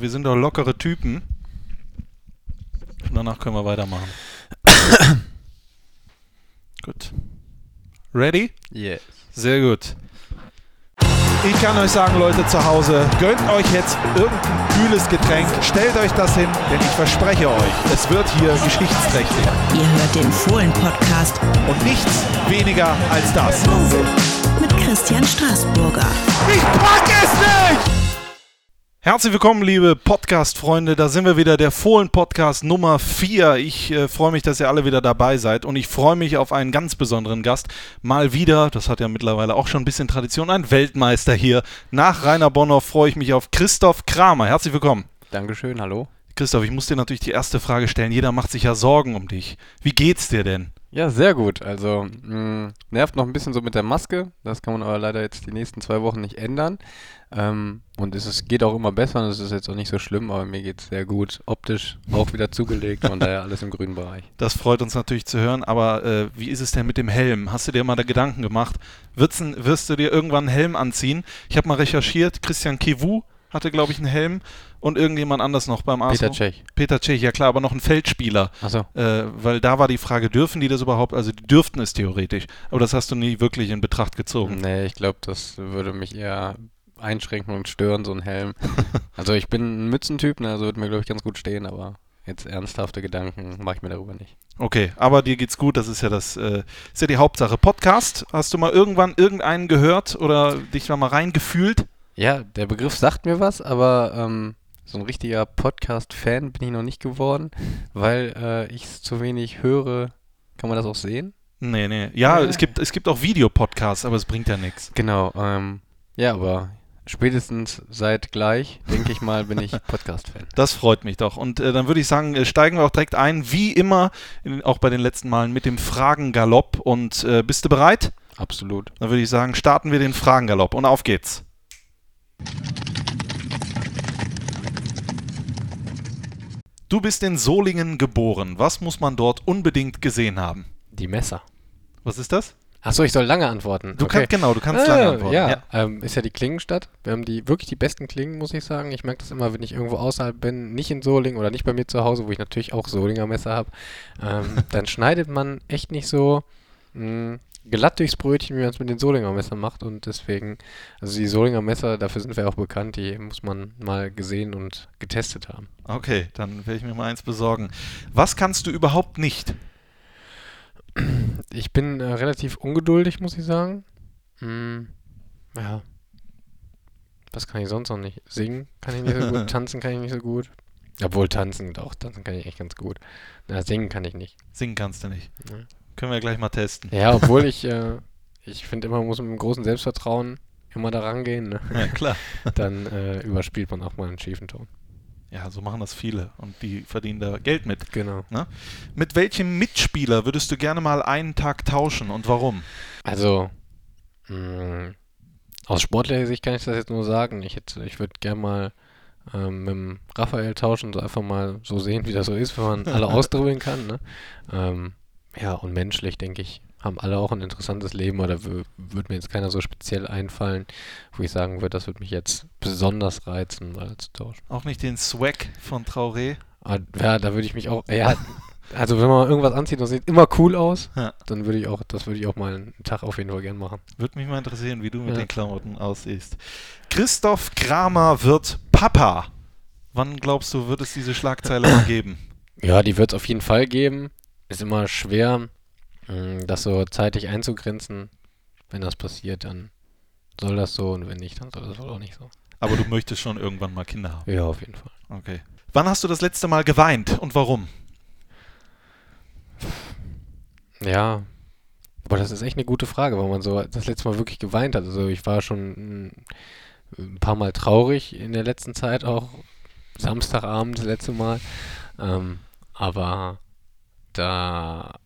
Wir sind doch lockere Typen. Und danach können wir weitermachen. gut. Ready? Yes. Sehr gut. Ich kann euch sagen, Leute zu Hause, gönnt euch jetzt irgendein kühles Getränk, stellt euch das hin, denn ich verspreche euch, es wird hier geschichtsträchtig. Ihr hört den Fohlen-Podcast Und nichts weniger als das. mit Christian Straßburger. Ich pack es nicht! Herzlich willkommen, liebe Podcast-Freunde. Da sind wir wieder, der Fohlen-Podcast Nummer 4. Ich äh, freue mich, dass ihr alle wieder dabei seid und ich freue mich auf einen ganz besonderen Gast. Mal wieder, das hat ja mittlerweile auch schon ein bisschen Tradition, ein Weltmeister hier. Nach Rainer Bonhoff freue ich mich auf Christoph Kramer. Herzlich willkommen. Dankeschön, hallo. Christoph, ich muss dir natürlich die erste Frage stellen. Jeder macht sich ja Sorgen um dich. Wie geht's dir denn? Ja, sehr gut. Also, mh, nervt noch ein bisschen so mit der Maske. Das kann man aber leider jetzt die nächsten zwei Wochen nicht ändern. Ähm, und es ist, geht auch immer besser und es ist jetzt auch nicht so schlimm, aber mir geht es sehr gut. Optisch auch wieder zugelegt, von daher alles im grünen Bereich. Das freut uns natürlich zu hören, aber äh, wie ist es denn mit dem Helm? Hast du dir mal da Gedanken gemacht? Wird's ein, wirst du dir irgendwann einen Helm anziehen? Ich habe mal recherchiert, Christian Kivu hatte, glaube ich, einen Helm und irgendjemand anders noch beim ASO. Peter Cech. Peter Cech, ja klar, aber noch ein Feldspieler. Achso. Äh, weil da war die Frage, dürfen die das überhaupt? Also die dürften es theoretisch, aber das hast du nie wirklich in Betracht gezogen. Nee, ich glaube, das würde mich eher einschränken und stören, so ein Helm. also ich bin ein Mützentyp, ne, also würde mir, glaube ich, ganz gut stehen, aber jetzt ernsthafte Gedanken mache ich mir darüber nicht. Okay, aber dir geht's gut, das ist ja das, äh, ist ja die Hauptsache. Podcast, hast du mal irgendwann irgendeinen gehört oder dich da mal reingefühlt? Ja, der Begriff sagt mir was, aber ähm, so ein richtiger Podcast-Fan bin ich noch nicht geworden, weil äh, ich es zu wenig höre. Kann man das auch sehen? Nee, nee. Ja, Ja. es gibt, es gibt auch Videopodcasts, aber es bringt ja nichts. Genau. Ähm, ja, aber spätestens seit gleich, denke ich mal, bin ich Podcast-Fan. Das freut mich doch. Und äh, dann würde ich sagen, äh, steigen wir auch direkt ein, wie immer, in, auch bei den letzten Malen, mit dem Fragengalopp. Und äh, bist du bereit? Absolut. Dann würde ich sagen, starten wir den Fragengalopp. Und auf geht's. Du bist in Solingen geboren. Was muss man dort unbedingt gesehen haben? Die Messer. Was ist das? Achso, ich soll lange antworten. Du okay. kannst genau, du kannst Ah, lange antworten. Ja, Ähm, ist ja die Klingenstadt. Wir haben die wirklich die besten Klingen, muss ich sagen. Ich merke das immer, wenn ich irgendwo außerhalb bin, nicht in Solingen oder nicht bei mir zu Hause, wo ich natürlich auch Solinger Messer habe. Ähm, dann schneidet man echt nicht so mh, glatt durchs Brötchen, wie man es mit den Solinger Messern macht. Und deswegen, also die Solinger Messer, dafür sind wir auch bekannt, die muss man mal gesehen und getestet haben. Okay, dann werde ich mir mal eins besorgen. Was kannst du überhaupt nicht? Ich bin äh, relativ ungeduldig, muss ich sagen. Hm, ja. Was kann ich sonst noch nicht? Singen kann ich nicht so gut, tanzen kann ich nicht so gut. Obwohl tanzen, doch, tanzen kann ich echt ganz gut. Na, singen kann ich nicht. Singen kannst du nicht. Können wir gleich mal testen. Ja, obwohl ich, äh, ich finde immer, man muss mit einem großen Selbstvertrauen immer da rangehen. Ne? Ja, klar. Dann äh, überspielt man auch mal einen schiefen Ton. Ja, so machen das viele und die verdienen da Geld mit. Genau. Mit welchem Mitspieler würdest du gerne mal einen Tag tauschen und warum? Also, mh, aus sportlicher Sicht kann ich das jetzt nur sagen. Ich, hätte- ich würde gerne mal ähm, mit dem Raphael tauschen, so einfach mal so sehen, wie das so ist, wenn man alle ausdribbeln kann. Ne? Ähm, ja, und menschlich, denke ich, haben alle auch ein interessantes Leben, oder wü- würde mir jetzt keiner so speziell einfallen, wo ich sagen würde, das würde mich jetzt besonders reizen, mal zu tauschen. Auch nicht den Swag von Traoré? Aber, ja, da würde ich mich auch, ja, also wenn man irgendwas anzieht und sieht immer cool aus, Ja. dann würde ich auch, das würde ich auch mal einen Tag auf jeden Fall gern machen. Würde mich mal interessieren, wie du mit Ja. den Klamotten aussiehst. Christoph Kramer wird Papa. Wann glaubst du, wird es diese Schlagzeile geben? Ja, die wird es auf jeden Fall geben. Ist immer schwer, mh, das so zeitlich einzugrenzen. Wenn das passiert, dann soll das so und wenn nicht, dann soll das wohl auch nicht so. Aber du möchtest schon irgendwann mal Kinder haben. Ja, auf jeden Fall. Okay. Wann hast du das letzte Mal geweint und warum? Ja, aber das ist echt eine gute Frage, weil man so das letzte Mal wirklich geweint hat. Also ich war schon mh, ein paar Mal traurig in der letzten Zeit, auch Samstagabend das letzte Mal. Ähm, aber da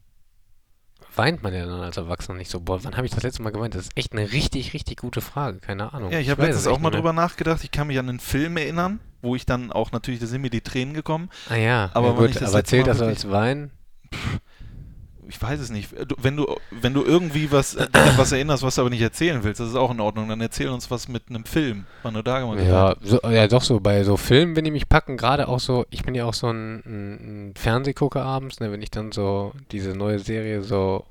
weint man ja dann als Erwachsener nicht so. Boah, wann habe ich das letzte Mal geweint? Das ist echt eine richtig, richtig gute Frage. Keine Ahnung. Ja, ich habe letztens auch mal drüber nachgedacht. Ich kann mich an einen Film erinnern, wo ich dann auch natürlich, da sind mir die Tränen gekommen. Ah ja, Aber ja, gut, ich das aber zählt das als Wein? Ich weiß es nicht, du, wenn du, wenn du irgendwie was, äh, was erinnerst, was du aber nicht erzählen willst, das ist auch in Ordnung. Dann erzähl uns was mit einem Film, wann du da gemacht Ja, so, ja, doch so. Bei so Filmen, wenn die mich packen, gerade auch so, ich bin ja auch so ein, ein, ein Fernsehgucker abends, ne, wenn ich dann so diese neue Serie so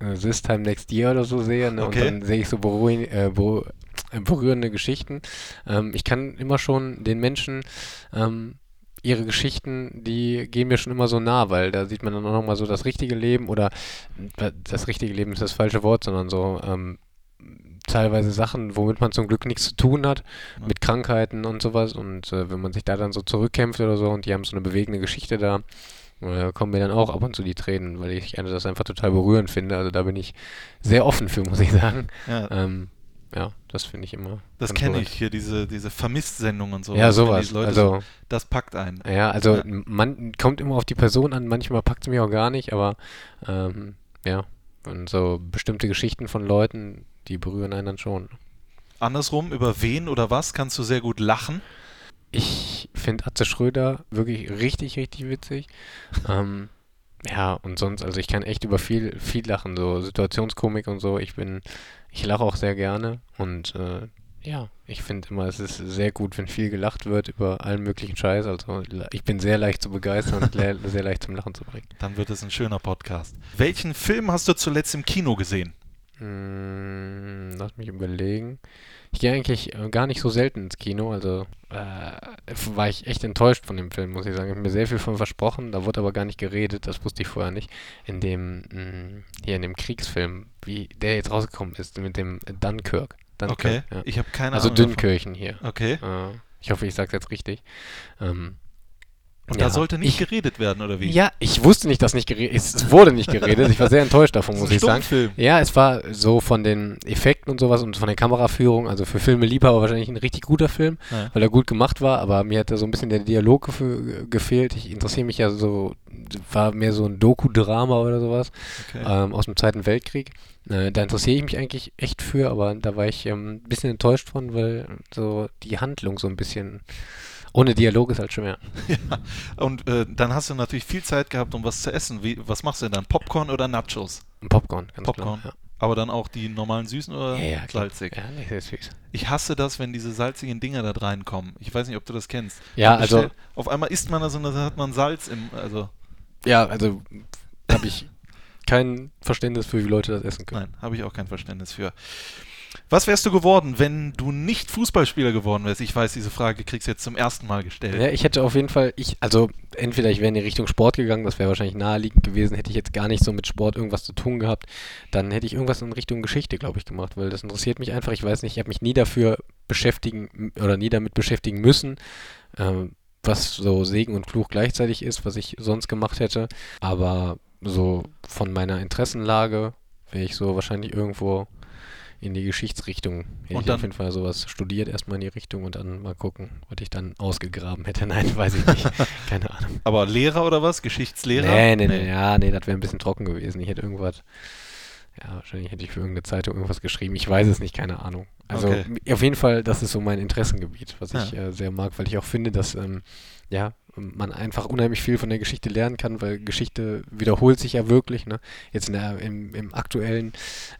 äh, This Time Next Year oder so sehe, ne, Okay. und dann sehe ich so beruhig, äh, äh, berührende Geschichten. Ähm, ich kann immer schon den Menschen ähm, ihre Geschichten, die gehen mir schon immer so nah, weil da sieht man dann auch nochmal so das richtige Leben oder äh, das richtige Leben ist das falsche Wort, sondern so ähm, teilweise Sachen, womit man zum Glück nichts zu tun hat, Ja. mit Krankheiten und sowas. Und äh, wenn man sich da dann so zurückkämpft oder so und die haben so eine bewegende Geschichte da, äh, kommen mir dann auch ab und zu die Tränen, weil ich äh, das einfach total berührend finde. Also da bin ich sehr offen für, muss ich sagen. Ja, Ähm, ja, das finde ich immer. das kenne ich hier, diese, diese Vermisst-Sendung und so. Ja, sowas. Leute Also, so, das packt einen. ja, also Ja. man kommt immer auf die Person an, manchmal packt es mich auch gar nicht, aber ähm, ja, und so bestimmte Geschichten von Leuten, die berühren einen dann schon. Andersrum, über wen oder was kannst du sehr gut lachen? Ich finde Atze Schröder wirklich richtig, richtig witzig. ähm, ja, und sonst, also ich kann echt über viel, viel lachen, so Situationskomik und so. Ich bin, ich lache auch sehr gerne und äh, ja, ich finde immer, es ist sehr gut, wenn viel gelacht wird über allen möglichen Scheiß. Also ich bin sehr leicht zu begeistern und le- sehr leicht zum Lachen zu bringen. Dann wird es ein schöner Podcast. Welchen Film hast du zuletzt im Kino gesehen? Mm, lass mich überlegen. Ich gehe eigentlich äh, gar nicht so selten ins Kino, also äh, war ich echt enttäuscht von dem Film, muss ich sagen. Ich habe mir sehr viel von versprochen, da wurde aber gar nicht geredet, das wusste ich vorher nicht. In dem, mh, hier in dem Kriegsfilm, wie der jetzt rausgekommen ist, mit dem Dunkirk. Dunkirk Okay, ja. ich habe keine Also Ahnung. davon. Dünkirchen hier. Okay. Äh, ich hoffe, ich sage es jetzt richtig. Ähm, Und ja, da sollte nicht ich, geredet werden, oder wie? Ja, ich wusste nicht, dass nicht geredet Es wurde nicht geredet. Ich war sehr enttäuscht davon, muss ich sagen. Stummfilm. Ja, es war so von den Effekten und sowas und von der Kameraführung, also für Filmeliebhaber wahrscheinlich ein richtig guter Film, Ja. weil er gut gemacht war, aber mir hat da so ein bisschen der Dialog gef gefehlt. Ich interessiere mich ja so, war mehr so ein Doku-Drama oder sowas Okay. ähm, aus dem Zweiten Weltkrieg. Äh, da interessiere ich mich eigentlich echt für, aber da war ich ähm, ein bisschen enttäuscht von, weil so die Handlung so ein bisschen ohne Dialog ist halt schwer. Ja. Und äh, dann hast du natürlich viel Zeit gehabt, um was zu essen. Wie, was machst du denn dann? Popcorn oder Nachos? Popcorn, ganz Popcorn. klar. Aber dann auch die normalen süßen oder Ja, ja, ja salzig? Ja, das ist süß. Ich hasse das, wenn diese salzigen Dinger da reinkommen. Ich weiß nicht, ob du das kennst. Ja, also bestellt- Auf einmal isst man das und dann hat man Salz im. Also, Ja, also habe ich kein Verständnis für, wie Leute das essen können. nein, habe ich auch kein Verständnis für. Was wärst du geworden, wenn du nicht Fußballspieler geworden wärst? Ich weiß, diese Frage kriegst du jetzt zum ersten Mal gestellt. Ja, ich hätte auf jeden Fall, ich, also entweder ich wäre in die Richtung Sport gegangen, das wäre wahrscheinlich naheliegend gewesen, hätte ich jetzt gar nicht so mit Sport irgendwas zu tun gehabt, dann hätte ich irgendwas in Richtung Geschichte, glaube ich, gemacht, weil das interessiert mich einfach. Ich weiß nicht, ich habe mich nie dafür beschäftigen oder nie damit beschäftigen müssen, ähm, was so Segen und Fluch gleichzeitig ist, was ich sonst gemacht hätte. Aber so von meiner Interessenlage wäre ich so wahrscheinlich irgendwo in die Geschichtsrichtung. Hätte Und ich dann- auf jeden Fall sowas studiert, erstmal in die Richtung und dann mal gucken, was ich dann ausgegraben hätte. Nein, weiß ich nicht. Keine Ahnung. Aber Lehrer oder was? Geschichtslehrer? Nee, nee, nee, ja, nee, das wäre ein bisschen trocken gewesen. Ich hätte irgendwas, ja, wahrscheinlich hätte ich für irgendeine Zeitung irgendwas geschrieben. Ich weiß es nicht, keine Ahnung. Also Okay. auf jeden Fall, das ist so mein Interessengebiet, was ich Ja. äh, sehr mag, weil ich auch finde, dass ähm, ja, man einfach unheimlich viel von der Geschichte lernen kann, weil Geschichte wiederholt sich ja wirklich. Ne? Jetzt in der, im, im aktuellen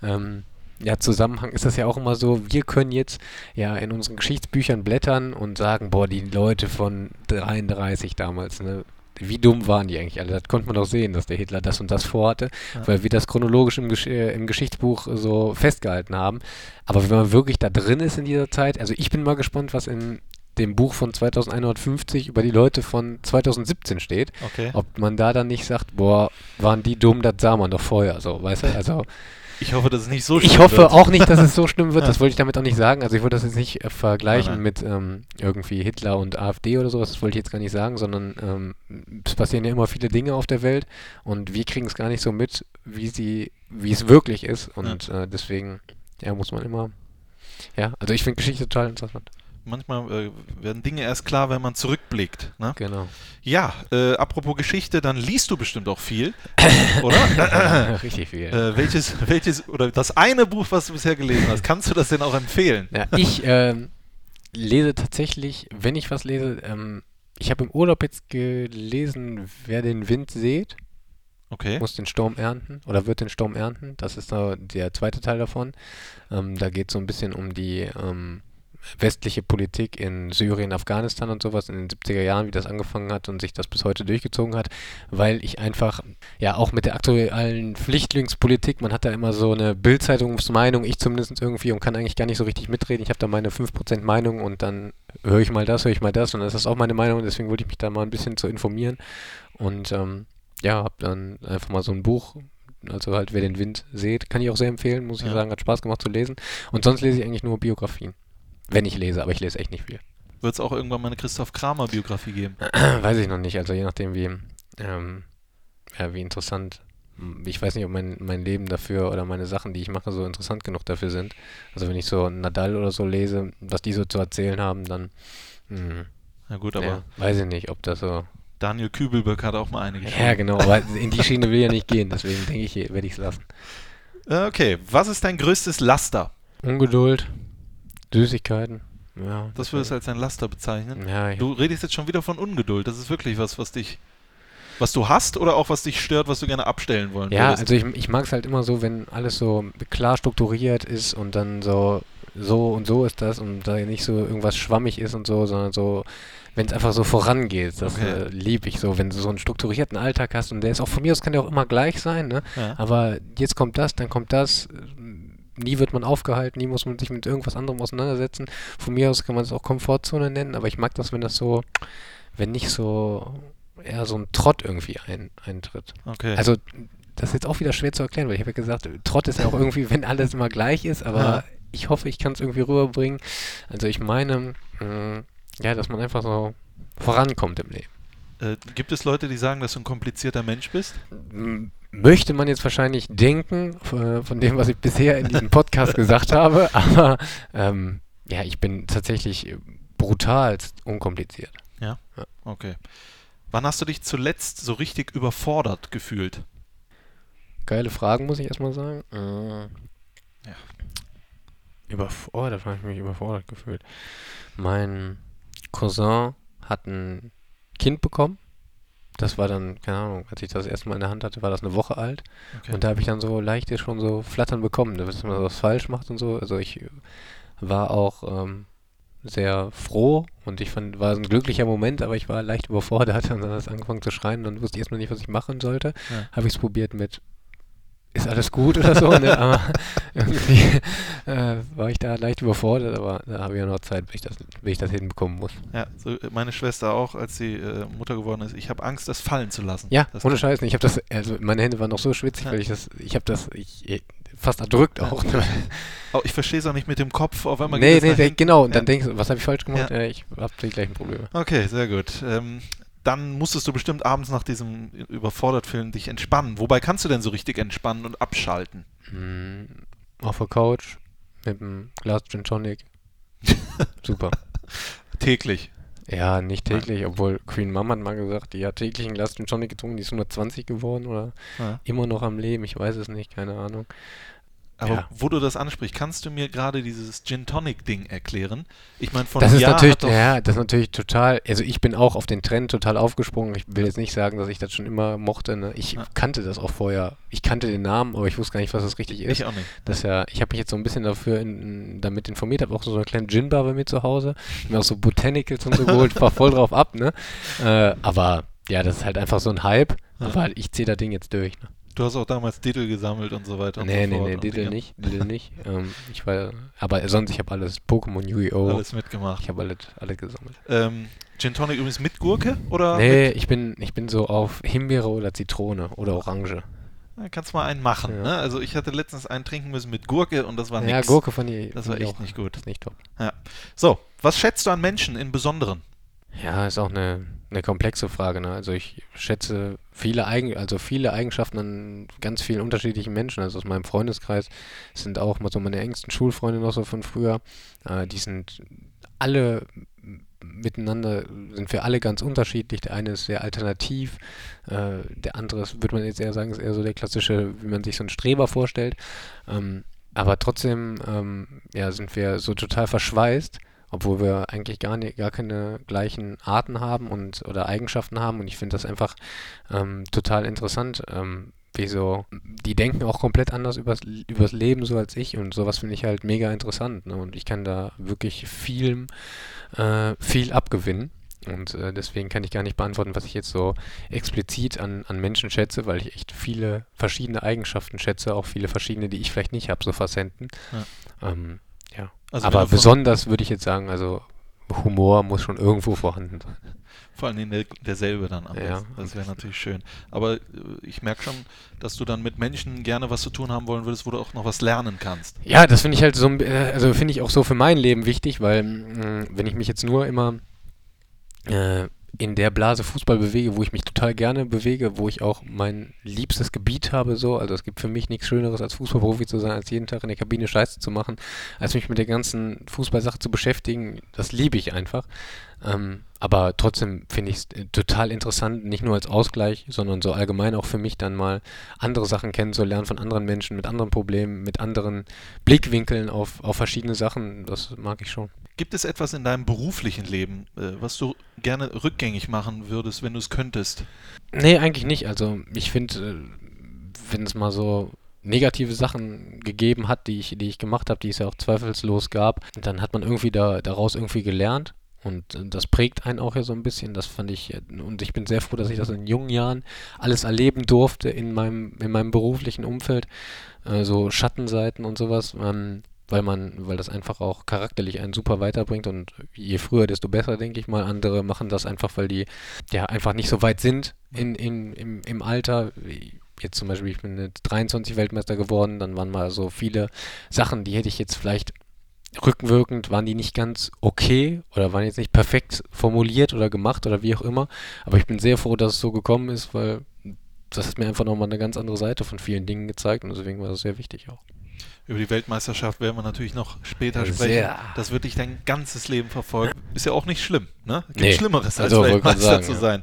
ähm, ja, Zusammenhang ist das ja auch immer so, wir können jetzt ja in unseren Geschichtsbüchern blättern und sagen, boah, die Leute von 33 damals, ne, wie dumm waren die eigentlich alle? Das konnte man doch sehen, dass der Hitler das und das vorhatte, Ja. weil wir das chronologisch im, Gesch äh, im Geschichtsbuch so festgehalten haben. Aber wenn man wirklich da drin ist in dieser Zeit, also ich bin mal gespannt, was in dem Buch von 2150 über die Leute von 2017 steht, Okay. ob man da dann nicht sagt, boah, waren die dumm, das sah man doch vorher, so, weißt du? Also Ich hoffe, dass es nicht so ich schlimm hoffe wird. auch nicht, dass es so schlimm wird. Ja. Das wollte ich damit auch nicht sagen. Also ich wollte das jetzt nicht äh, vergleichen Nein, mit ähm, irgendwie Hitler und AfD oder sowas. Das wollte ich jetzt gar nicht sagen, sondern ähm, es passieren ja immer viele Dinge auf der Welt und wir kriegen es gar nicht so mit, wie sie, wie es wirklich ist. Und äh, deswegen, ja, muss man immer. Ja, also ich finde Geschichte total interessant. Manchmal äh, werden Dinge erst klar, wenn man zurückblickt. Ne? Genau. Ja, äh, apropos Geschichte, dann liest du bestimmt auch viel, oder? Richtig viel. äh, welches, welches, oder das eine Buch, was du bisher gelesen hast, kannst du das denn auch empfehlen? Ja, ich ähm, lese tatsächlich, wenn ich was lese, ähm, ich habe im Urlaub jetzt gelesen, wer den Wind sät. Okay. muss den Sturm ernten oder wird den Sturm ernten. Das ist so der zweite Teil davon. Ähm, da geht es so ein bisschen um die ähm, westliche Politik in Syrien, Afghanistan und sowas in den 70er Jahren, wie das angefangen hat und sich das bis heute durchgezogen hat, weil ich einfach, ja, auch mit der aktuellen Flüchtlingspolitik, man hat da immer so eine Bildzeitungsmeinung, ich zumindest irgendwie und kann eigentlich gar nicht so richtig mitreden. Ich habe da meine 5% Meinung und dann höre ich mal das, höre ich mal das und das ist auch meine Meinung und deswegen wollte ich mich da mal ein bisschen zu informieren und ähm, ja, habe dann einfach mal so ein Buch also halt, wer den Wind seht, kann ich auch sehr empfehlen, muss ich Ja. sagen, hat Spaß gemacht zu lesen. Und sonst lese ich eigentlich nur Biografien. Wenn ich lese, aber ich lese echt nicht viel. Wird es auch irgendwann mal eine Christoph Kramer-Biografie geben? Weiß ich noch nicht, also je nachdem, wie, ähm, ja, wie interessant. Ich weiß nicht, ob mein, mein Leben dafür oder meine Sachen, die ich mache, so interessant genug dafür sind. Also wenn ich so Nadal oder so lese, was die so zu erzählen haben, dann hm, Na gut, aber ja, weiß ich nicht, ob das so. Daniel Kübelböck hat auch mal eine geschrieben. Ja, genau, aber in die Schiene will ich ja nicht gehen, deswegen denke ich, werde ich es lassen. Äh, Okay, was ist dein größtes Laster? Ungeduld, Süßigkeiten, ja. Das würdest du als ein Laster bezeichnen? Ja, Du redest jetzt schon wieder von Ungeduld. Das ist wirklich was, was dich, was du hast oder auch was dich stört, was du gerne abstellen wollen ja, würdest? also ich, ich mag es halt immer so, wenn alles so klar strukturiert ist und dann so, so und so ist das und da nicht so irgendwas schwammig ist und so, sondern so, wenn es einfach so vorangeht, das Okay. äh, liebe ich so, wenn du so einen strukturierten Alltag hast und der ist auch von mir aus, kann der auch immer gleich sein, ne? ja. Aber jetzt kommt das, dann kommt das. Nie wird man aufgehalten, nie muss man sich mit irgendwas anderem auseinandersetzen. Von mir aus kann man es auch Komfortzone nennen, aber ich mag das, wenn das so, wenn nicht so eher so ein Trott irgendwie ein, eintritt. Okay. Also das ist jetzt auch wieder schwer zu erklären, weil ich habe ja gesagt, Trott ist ja auch irgendwie, wenn alles immer gleich ist, aber Ja. ich hoffe, ich kann es irgendwie rüberbringen. Also ich meine, mh, ja, dass man einfach so vorankommt im Leben. äh, gibt es Leute, die sagen, dass du ein komplizierter Mensch bist? M- möchte man jetzt wahrscheinlich denken, äh, von dem, was ich bisher in diesem Podcast gesagt habe, aber ähm, ja, ich bin tatsächlich brutalst unkompliziert. Okay. Wann hast du dich zuletzt so richtig überfordert gefühlt? Geile Fragen, muss ich erstmal sagen. Äh, Ja. Überfordert, habe ich mich überfordert gefühlt. Mein Cousin hat ein Kind bekommen. Das war dann, keine Ahnung, als ich das erste Mal in der Hand hatte, war das eine Woche alt. Okay. Und da habe ich dann so leichte schon so Flattern bekommen, dass man was falsch macht und so. Also ich war auch ähm, sehr froh und ich fand, war ein glücklicher Moment, aber ich war leicht überfordert und dann hat es angefangen zu schreien und dann wusste ich erstmal nicht, was ich machen sollte. Ja. Habe ich es probiert mit ist alles gut oder so, ne? aber irgendwie äh, war ich da leicht überfordert, aber da habe ich ja noch Zeit, bis ich das, bis ich das hinbekommen muss. Ja, so äh, meine Schwester auch, als sie äh, Mutter geworden ist. Ich habe Angst, das fallen zu lassen. Ja, das ohne Scheiß. Ich habe das, also meine Hände waren noch so schwitzig, Ja. weil ich das, ich habe das, ich, ich fast erdrückt auch. Ne? Oh, ich verstehe es auch nicht mit dem Kopf. Auf einmal Nee, geht es nee, nee, genau. Und Ja. dann denkst du, was habe ich falsch gemacht? Ja. Ja. ich habe die gleichen Probleme. Okay, sehr gut. Ähm, dann musstest du bestimmt abends nach diesem überfordert Film dich entspannen. Wobei kannst du denn so richtig entspannen und abschalten? Hm, auf der Couch mit einem Glas Gin Tonic. Super. Täglich. Ja, nicht täglich, obwohl Queen Mom hat mal gesagt, die hat täglich ein Glas Gin Tonic getrunken, die ist 120 geworden oder Ja. immer noch am Leben, ich weiß es nicht, keine Ahnung. Aber Ja. wo du das ansprichst, kannst du mir gerade dieses Gin Tonic Ding erklären? Ich meine, von Das ist Jahr natürlich, ja, das ist natürlich total, also ich bin auch auf den Trend total aufgesprungen. Ich will jetzt nicht sagen, dass ich das schon immer mochte. Ne? Ich Ja. kannte das auch vorher. Ich kannte den Namen, aber ich wusste gar nicht, was das richtig ist. ich auch nicht. Das ja, ich habe mich jetzt so ein bisschen dafür in, damit informiert, habe auch so eine kleine Gin-Bar bei mir zu Hause. Hab mir auch so Botanicals und so geholt, war voll drauf ab, ne? Äh, aber ja, das ist halt einfach so ein Hype. Ja. Aber ich ziehe das Ding jetzt durch. Ne? Du hast auch damals Titel gesammelt und so weiter. Nee, und so nee, fort nee, Dinge. nicht, Diddle nicht. Ähm, ich war, aber sonst, ich habe alles, Pokémon, Yu-Gi-Oh! Alles mitgemacht. Ich habe alles, alles gesammelt. Ähm, Gin Tonic übrigens mit Gurke oder? Nee, ich bin, ich bin so auf Himbeere oder Zitrone oder Orange. Ja, kannst mal einen machen. Ja. Ne? Also ich hatte letztens einen trinken müssen mit Gurke und das war Ja, nix. Gurke fand ich, Das war echt nicht gut. Das ist nicht top. So, was schätzt du an Menschen im Besonderen? Ja, ist auch eine, eine komplexe Frage. Ne? Also ich schätze viele Eigen, also viele Eigenschaften an ganz vielen unterschiedlichen Menschen. Also aus meinem Freundeskreis sind auch mal so meine engsten Schulfreunde noch so von früher. Äh, die sind alle miteinander, sind wir alle ganz unterschiedlich. Der eine ist sehr alternativ, äh, der andere ist, würde man jetzt eher sagen, ist eher so der klassische, wie man sich so einen Streber vorstellt. Ähm, aber trotzdem, ähm, ja, sind wir so total verschweißt obwohl wir eigentlich gar, nicht, gar keine gleichen Arten haben und oder Eigenschaften haben. Und ich finde das einfach ähm, total interessant. Ähm, wie so, die denken auch komplett anders übers, übers Leben so als ich und sowas finde ich halt mega interessant. Ne? Und ich kann da wirklich viel, äh, viel abgewinnen. Und äh, deswegen kann ich gar nicht beantworten, was ich jetzt so explizit an, an Menschen schätze, weil ich echt viele verschiedene Eigenschaften schätze, auch viele verschiedene, die ich vielleicht nicht habe, so Facenten. Ja. Ähm. Also Aber besonders würde ich jetzt sagen, also Humor muss schon irgendwo vorhanden sein. Vor allem der, derselbe dann am ja. besten. Das wäre natürlich schön. Aber äh, ich merke schon, dass du dann mit Menschen gerne was zu tun haben wollen würdest, wo du auch noch was lernen kannst. Ja, das finde ich halt so, äh, also finde ich auch so für mein Leben wichtig, weil mh, wenn ich mich jetzt nur immer äh, in der Blase Fußball bewege, wo ich mich total gerne bewege, wo ich auch mein liebstes Gebiet habe, so. Also es gibt für mich nichts Schöneres als Fußballprofi zu sein, als jeden Tag in der Kabine Scheiße zu machen, als mich mit der ganzen Fußballsache zu beschäftigen. Das liebe ich einfach. Ähm, aber trotzdem finde ich es äh, total interessant, nicht nur als Ausgleich, sondern so allgemein auch für mich dann mal andere Sachen kennenzulernen von anderen Menschen, mit anderen Problemen, mit anderen Blickwinkeln auf, auf verschiedene Sachen. Das mag ich schon. Gibt es etwas in deinem beruflichen Leben, äh, was du gerne rückgängig machen würdest, wenn du es könntest? Nee, eigentlich nicht. Also ich finde, äh, wenn es mal so negative Sachen gegeben hat, die ich, die ich gemacht habe, die es ja auch zweifelslos gab, dann hat man irgendwie da, daraus irgendwie gelernt. Und äh, das prägt einen auch ja so ein bisschen. Das fand ich, und ich bin sehr froh, dass ich das in jungen Jahren alles erleben durfte in meinem, in meinem beruflichen Umfeld. Äh, so Schattenseiten und sowas. Ähm, weil man, weil das einfach auch charakterlich einen super weiterbringt und je früher, desto besser, denke ich mal. Andere machen das einfach, weil die ja einfach nicht so weit sind in, in, im, im Alter. Jetzt zum Beispiel, ich bin mit 23 Weltmeister geworden, dann waren mal so viele Sachen, die hätte ich jetzt vielleicht rückwirkend, waren die nicht ganz okay oder waren jetzt nicht perfekt formuliert oder gemacht oder wie auch immer. Aber ich bin sehr froh, dass es so gekommen ist, weil das hat mir einfach nochmal eine ganz andere Seite von vielen Dingen gezeigt und deswegen war das sehr wichtig auch. Über die Weltmeisterschaft werden wir natürlich noch später Sehr. sprechen. Das wird dich dein ganzes Leben verfolgen. Ist ja auch nicht schlimm, ne? Gibt nee. Schlimmeres, als also, Weltmeister sagen, zu sein.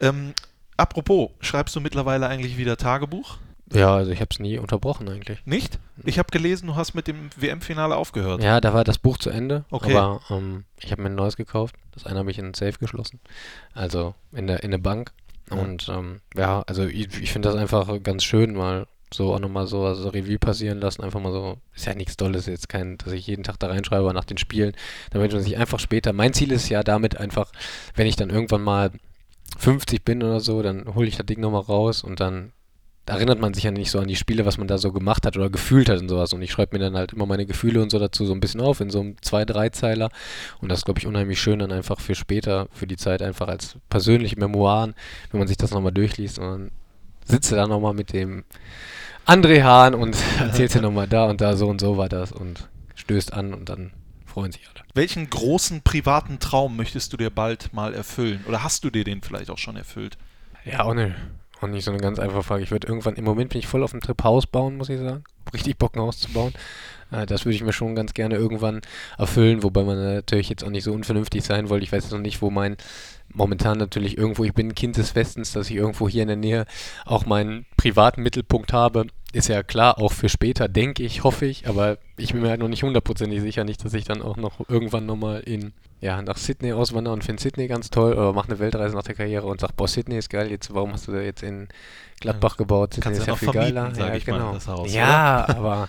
Ja. Ähm, apropos, schreibst du mittlerweile eigentlich wieder Tagebuch? Ja, also ich habe es nie unterbrochen eigentlich. Nicht? Ich habe gelesen, du hast mit dem WM-Finale aufgehört. Ja, da war das Buch zu Ende. Okay. Aber ähm, ich habe mir ein neues gekauft. Das eine habe ich in ein Safe geschlossen. Also in der in der Bank. Und ähm, ja, also ich, ich finde das einfach ganz schön, mal so auch nochmal so also Revue passieren lassen, einfach mal so, ist ja nichts Tolles, jetzt kein, dass ich jeden Tag da reinschreibe nach den Spielen, damit man sich einfach später, mein Ziel ist ja damit einfach, wenn ich dann irgendwann mal 50 bin oder so, dann hole ich das Ding nochmal raus und dann erinnert man sich ja nicht so an die Spiele, was man da so gemacht hat oder gefühlt hat und sowas. Und ich schreibe mir dann halt immer meine Gefühle und so dazu so ein bisschen auf in so einem zwei, drei Zeiler. Und das ist, glaube ich, unheimlich schön dann einfach für später, für die Zeit einfach als persönliche Memoiren, wenn man sich das nochmal durchliest und dann sitze da nochmal mit dem André Hahn und erzählt dir nochmal da und da so und so war das und stößt an und dann freuen sich alle. Welchen großen privaten Traum möchtest du dir bald mal erfüllen? Oder hast du dir den vielleicht auch schon erfüllt? Ja, auch eine, auch nicht so eine ganz einfache Frage. Ich würde irgendwann, im Moment bin ich voll auf dem Trip Haus bauen, muss ich sagen. Richtig Bock, ein Haus zu bauen. Äh, das würde ich mir schon ganz gerne irgendwann erfüllen, wobei man natürlich jetzt auch nicht so unvernünftig sein wollte. Ich weiß jetzt noch nicht, wo mein momentan natürlich irgendwo, ich bin ein Kind des Westens, dass ich irgendwo hier in der Nähe auch meinen privaten Mittelpunkt habe. Ist ja klar, auch für später, denke ich, hoffe ich, aber ich bin mir halt noch nicht hundertprozentig sicher, nicht, dass ich dann auch noch irgendwann nochmal in, ja, nach Sydney auswandere und finde Sydney ganz toll oder mache eine Weltreise nach der Karriere und sage, boah, Sydney ist geil, jetzt, warum hast du da jetzt in Gladbach gebaut? Sydney ist ja, viel geiler. Ja, genau. Mal, Haus, ja, aber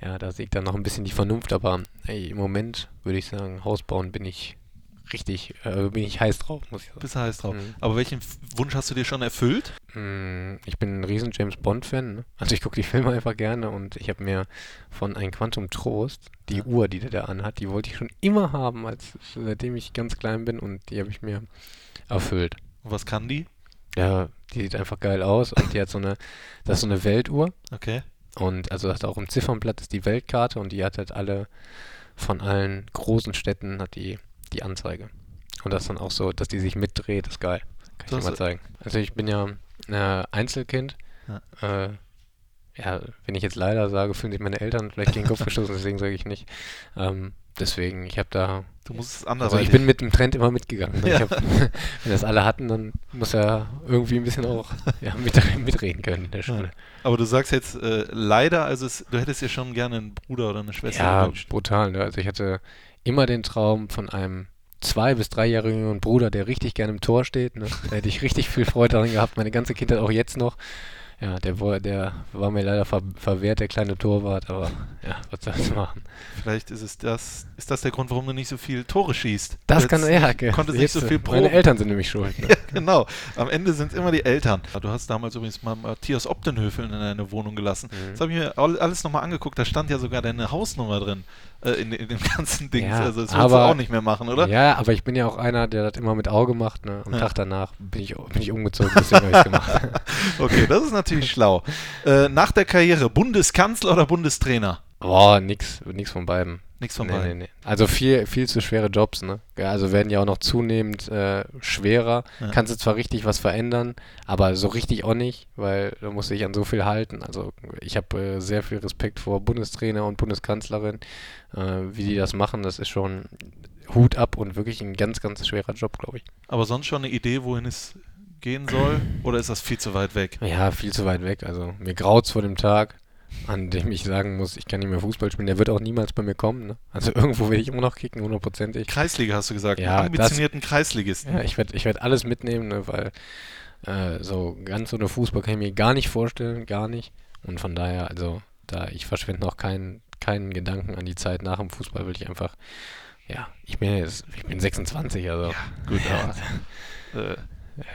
ja, da sehe ich dann noch ein bisschen die Vernunft, aber ey, im Moment würde ich sagen, Haus bauen bin ich richtig, äh, bin ich heiß drauf, muss ich sagen. Bist du heiß drauf. Mhm. Aber welchen Wunsch hast du dir schon erfüllt? Mhm, ich bin ein riesen James Bond-Fan. Ne? Also ich gucke die Filme einfach gerne und ich habe mir von Ein Quantum Trost die ja. Uhr, die der da anhat, die wollte ich schon immer haben, als seitdem ich ganz klein bin und die habe ich mir erfüllt. Und was kann die? Ja, die sieht einfach geil aus und die hat so eine, das ist so eine Weltuhr. Okay. Und also hat auch im Ziffernblatt ist die Weltkarte und die hat halt alle von allen großen Städten hat die die Anzeige. Und das dann auch so, dass die sich mitdreht, ist geil. Kann ich dir mal zeigen. Also ich bin ja äh, Einzelkind. Ja. Äh, ja, wenn ich jetzt leider sage, fühlen sich meine Eltern vielleicht gegen den Kopf gestoßen, deswegen sage ich nicht. Ähm, deswegen, ich habe da. Du musst es anders. Also ich bin mit dem Trend immer mitgegangen. Ne? Ja. Hab, wenn das alle hatten, dann muss er irgendwie ein bisschen auch ja, mit, mitreden können in der Schule. Aber du sagst jetzt äh, leider, also es, du hättest ja schon gerne einen Bruder oder eine Schwester ja, gewünscht. brutal. Ne? Also ich hatte immer den Traum von einem zwei- bis dreijährigen Bruder, der richtig gerne im Tor steht. Ne? Da hätte ich richtig viel Freude daran gehabt, meine ganze Kindheit auch jetzt noch. Ja, der, war- der war mir leider ver verwehrt, der kleine Torwart, aber ja, was soll's machen. Vielleicht ist es das, ist das der Grund, warum du nicht so viel Tore schießt. Das Jetzt kann ja, ge- Konntest nicht so viel Meine proben. Eltern sind nämlich schuld. Ne? Ja, genau. Am Ende sind es immer die Eltern. Du hast damals übrigens mal Matthias Obdenhöfel in deine Wohnung gelassen. Mhm. Das habe ich mir all- alles nochmal angeguckt. Da stand ja sogar deine Hausnummer drin äh, in, in dem ganzen Ding. Ja, also das willst du aber- auch nicht mehr machen, oder? Ja, aber ich bin ja auch einer, der das immer mit Auge macht. Ne? Am Ja. Tag danach bin ich, bin ich umgezogen, deswegen habe ich gemacht. Okay, das ist natürlich schlau. Äh, nach der Karriere, Bundeskanzler oder Bundestrainer? Boah, nix, nix von beiden. Nichts von Nee, beiden. nee, nee. Also viel, viel zu schwere Jobs, ne? Also werden ja auch noch zunehmend äh, schwerer. Ja. Kannst du zwar richtig was verändern, aber so richtig auch nicht, weil du musst dich an so viel halten. Also ich habe äh, sehr viel Respekt vor Bundestrainer und Bundeskanzlerin, äh, wie die das machen. Das ist schon Hut ab und wirklich ein ganz, ganz schwerer Job, glaube ich. Aber sonst schon eine Idee, wohin es gehen soll? Oder ist das viel zu weit weg? Ja, viel zu weit weg. Also mir graut's vor dem Tag, an dem ich sagen muss, ich kann nicht mehr Fußball spielen. Der wird auch niemals bei mir kommen. Ne? Also irgendwo will ich immer noch kicken, hundertprozentig. Kreisliga hast du gesagt. Ja, ambitionierten Kreisligisten. Ja, ich werde ich werd alles mitnehmen, ne, weil äh, so ganz ohne Fußball kann ich mir gar nicht vorstellen, gar nicht. Und von daher, also da ich verschwende noch keinen keinen Gedanken an die Zeit nach dem Fußball, will ich einfach, ja, ich bin jetzt, ich bin 26, also Gut, ja, aber, äh,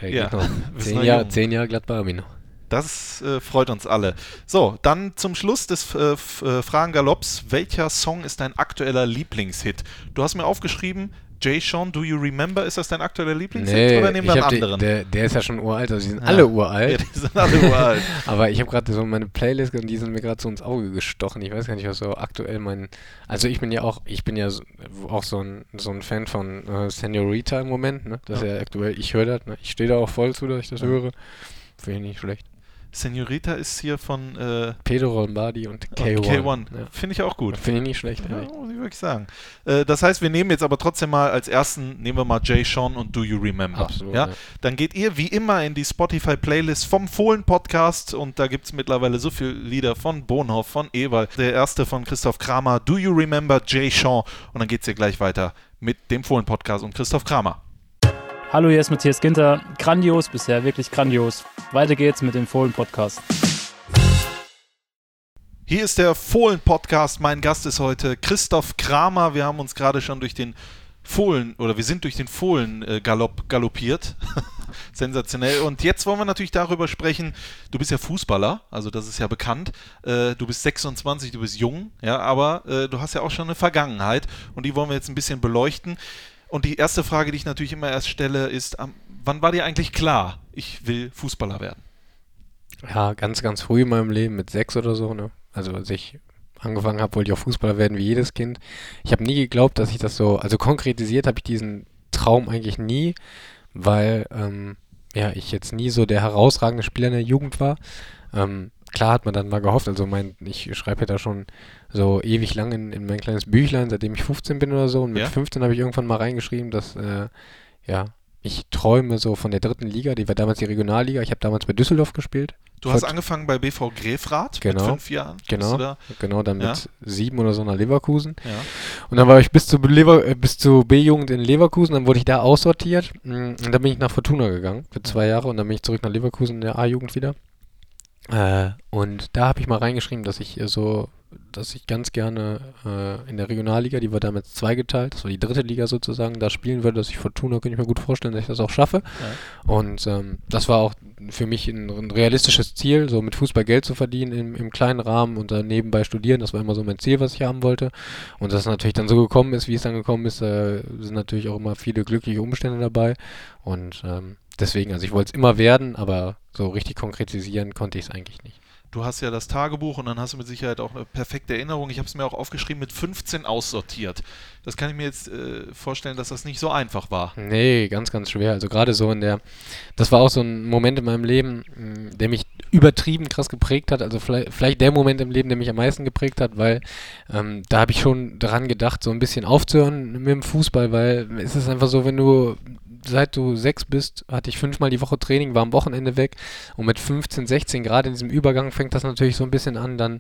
äh, ja, noch. Zehn Jahre, jung. zehn Jahre Gladbach hab ich noch. Das äh, freut uns alle. So, dann zum Schluss des äh, äh, Fragengalopps. Welcher Song ist dein aktueller Lieblingshit? Du hast mir aufgeschrieben, Jay Sean, Do You Remember? Ist das dein aktueller Lieblingshit oder nehmen wir einen hab die- anderen? Der, der ist ja schon uralt, also die sind Ja. alle ja, uralt. die sind alle uralt. Aber ich habe gerade so meine Playlist und die sind mir gerade so ins Auge gestochen. Ich weiß gar nicht, was so aktuell mein. Also ich bin ja auch, ich bin ja so, auch so ein, so ein Fan von äh, Senorita im Moment, ne? Das ist ja aktuell, ich höre das, ne? Ich stehe da auch voll zu, dass ich das Ja. höre. Finde ich nicht schlecht. Senorita ist hier von äh, Pedro Lombardi und K1. K1. Ja. Finde ich auch gut. Finde ich nicht schlecht. Ja, muss ich wirklich sagen. Äh, das heißt, wir nehmen jetzt aber trotzdem mal als ersten, nehmen wir mal Jay Sean und Do You Remember. Absolut. Ja? Ja. Dann geht ihr wie immer in die Spotify-Playlist vom Fohlen-Podcast und da gibt es mittlerweile so viele Lieder von Bonhoff, von Ewald, der erste von Christoph Kramer, Do You Remember Jay Sean und dann geht es hier gleich weiter mit dem Fohlen-Podcast und Christoph Kramer. Hallo, hier ist Matthias Ginter. Grandios bisher, wirklich grandios. Weiter geht's mit dem Fohlen-Podcast. Hier ist der Fohlen-Podcast. Mein Gast ist heute Christoph Kramer. Wir haben uns gerade schon durch den Fohlen oder wir sind durch den Fohlen-Galopp galoppiert. Sensationell. Und jetzt wollen wir natürlich darüber sprechen. Du bist ja Fußballer, also das ist ja bekannt. Äh, du bist 26, du bist jung, ja, aber äh, du hast ja auch schon eine Vergangenheit und die wollen wir jetzt ein bisschen beleuchten. Und die erste Frage, die ich natürlich immer erst stelle, ist: Wann war dir eigentlich klar, ich will Fußballer werden? Ja, ganz, ganz früh in meinem Leben, mit sechs oder so, ne? Also als ich angefangen habe, wollte ich auch Fußballer werden wie jedes Kind. Ich habe nie geglaubt, dass ich das so, also konkretisiert habe ich diesen Traum eigentlich nie, weil ähm, ja, ich jetzt nie so der herausragende Spieler in der Jugend war. Ähm, klar hat man dann mal gehofft, also mein, ich schreibe ja da schon so ewig lang in, in mein kleines Büchlein, seitdem ich 15 bin oder so. Und mit Ja. 15 habe ich irgendwann mal reingeschrieben, dass äh, ja, ich träume so von der dritten Liga, die war damals die Regionalliga. Ich habe damals bei Düsseldorf gespielt. Du hast Vor- angefangen bei BV Grefrath Genau. mit fünf Jahren. Genau. Da? Genau, dann Ja. mit sieben oder so nach Leverkusen. Ja. Und dann war ich bis zu Lever äh, bis zu B-Jugend in Leverkusen, dann wurde ich da aussortiert. Mm, Und dann bin ich nach Fortuna gegangen für zwei Jahre und dann bin ich zurück nach Leverkusen in der A-Jugend wieder. Äh, und da habe ich mal reingeschrieben, dass ich äh, so, dass ich ganz gerne äh, in der Regionalliga, die war damals zweigeteilt, das war die dritte Liga sozusagen, da spielen würde, dass ich Fortuna, könnte ich mir gut vorstellen, dass ich das auch schaffe. Und ähm, das war auch für mich ein, ein realistisches Ziel, so mit Fußball Geld zu verdienen im, im kleinen Rahmen und dann nebenbei studieren. Das war immer so mein Ziel, was ich haben wollte. Und dass es natürlich dann so gekommen ist, wie es dann gekommen ist, äh, sind natürlich auch immer viele glückliche Umstände dabei. Und ähm, deswegen, also ich wollte es immer werden, aber so richtig konkretisieren konnte ich es eigentlich nicht. Du hast ja das Tagebuch und dann hast du mit Sicherheit auch eine perfekte Erinnerung. Ich habe es mir auch aufgeschrieben, mit 15 aussortiert. Das kann ich mir jetzt äh, vorstellen, dass das nicht so einfach war. Nee, ganz, ganz schwer. Also gerade so in der, das war auch so ein Moment in meinem Leben, mh, der mich übertrieben krass geprägt hat. Also vielleicht, vielleicht der Moment im Leben, der mich am meisten geprägt hat, weil ähm, da habe ich schon daran gedacht, so ein bisschen aufzuhören mit dem Fußball, weil es ist einfach so, wenn du seit du sechs bist, hatte ich fünfmal die Woche Training, war am Wochenende weg und mit 15, 16 Grad in diesem Übergang fängt das natürlich so ein bisschen an, dann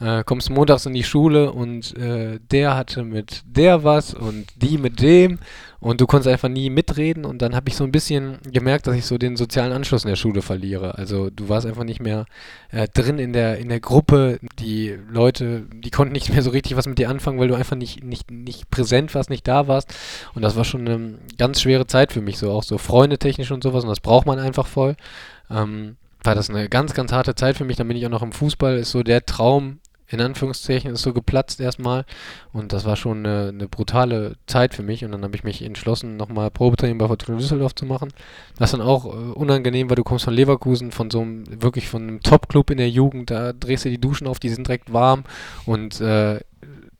äh, kommst montags in die Schule und äh, der hatte mit der was und die mit dem und du konntest einfach nie mitreden und dann habe ich so ein bisschen gemerkt, dass ich so den sozialen Anschluss in der Schule verliere. Also du warst einfach nicht mehr äh, drin in der, in der Gruppe, die Leute, die konnten nicht mehr so richtig was mit dir anfangen, weil du einfach nicht, nicht, nicht präsent warst, nicht da warst und das war schon eine ganz schwere Zeit für mich, so auch so freundetechnisch und sowas und das braucht man einfach voll. Ähm, war das eine ganz, ganz harte Zeit für mich. Dann bin ich auch noch im Fußball, ist so der Traum, in Anführungszeichen, ist so geplatzt erstmal. Und das war schon eine, eine brutale Zeit für mich. Und dann habe ich mich entschlossen, nochmal Probetraining bei Fortuna Düsseldorf zu machen. Das dann auch äh, unangenehm, weil du kommst von Leverkusen, von so einem, wirklich von einem Top-Club in der Jugend, da drehst du die Duschen auf, die sind direkt warm. Und äh,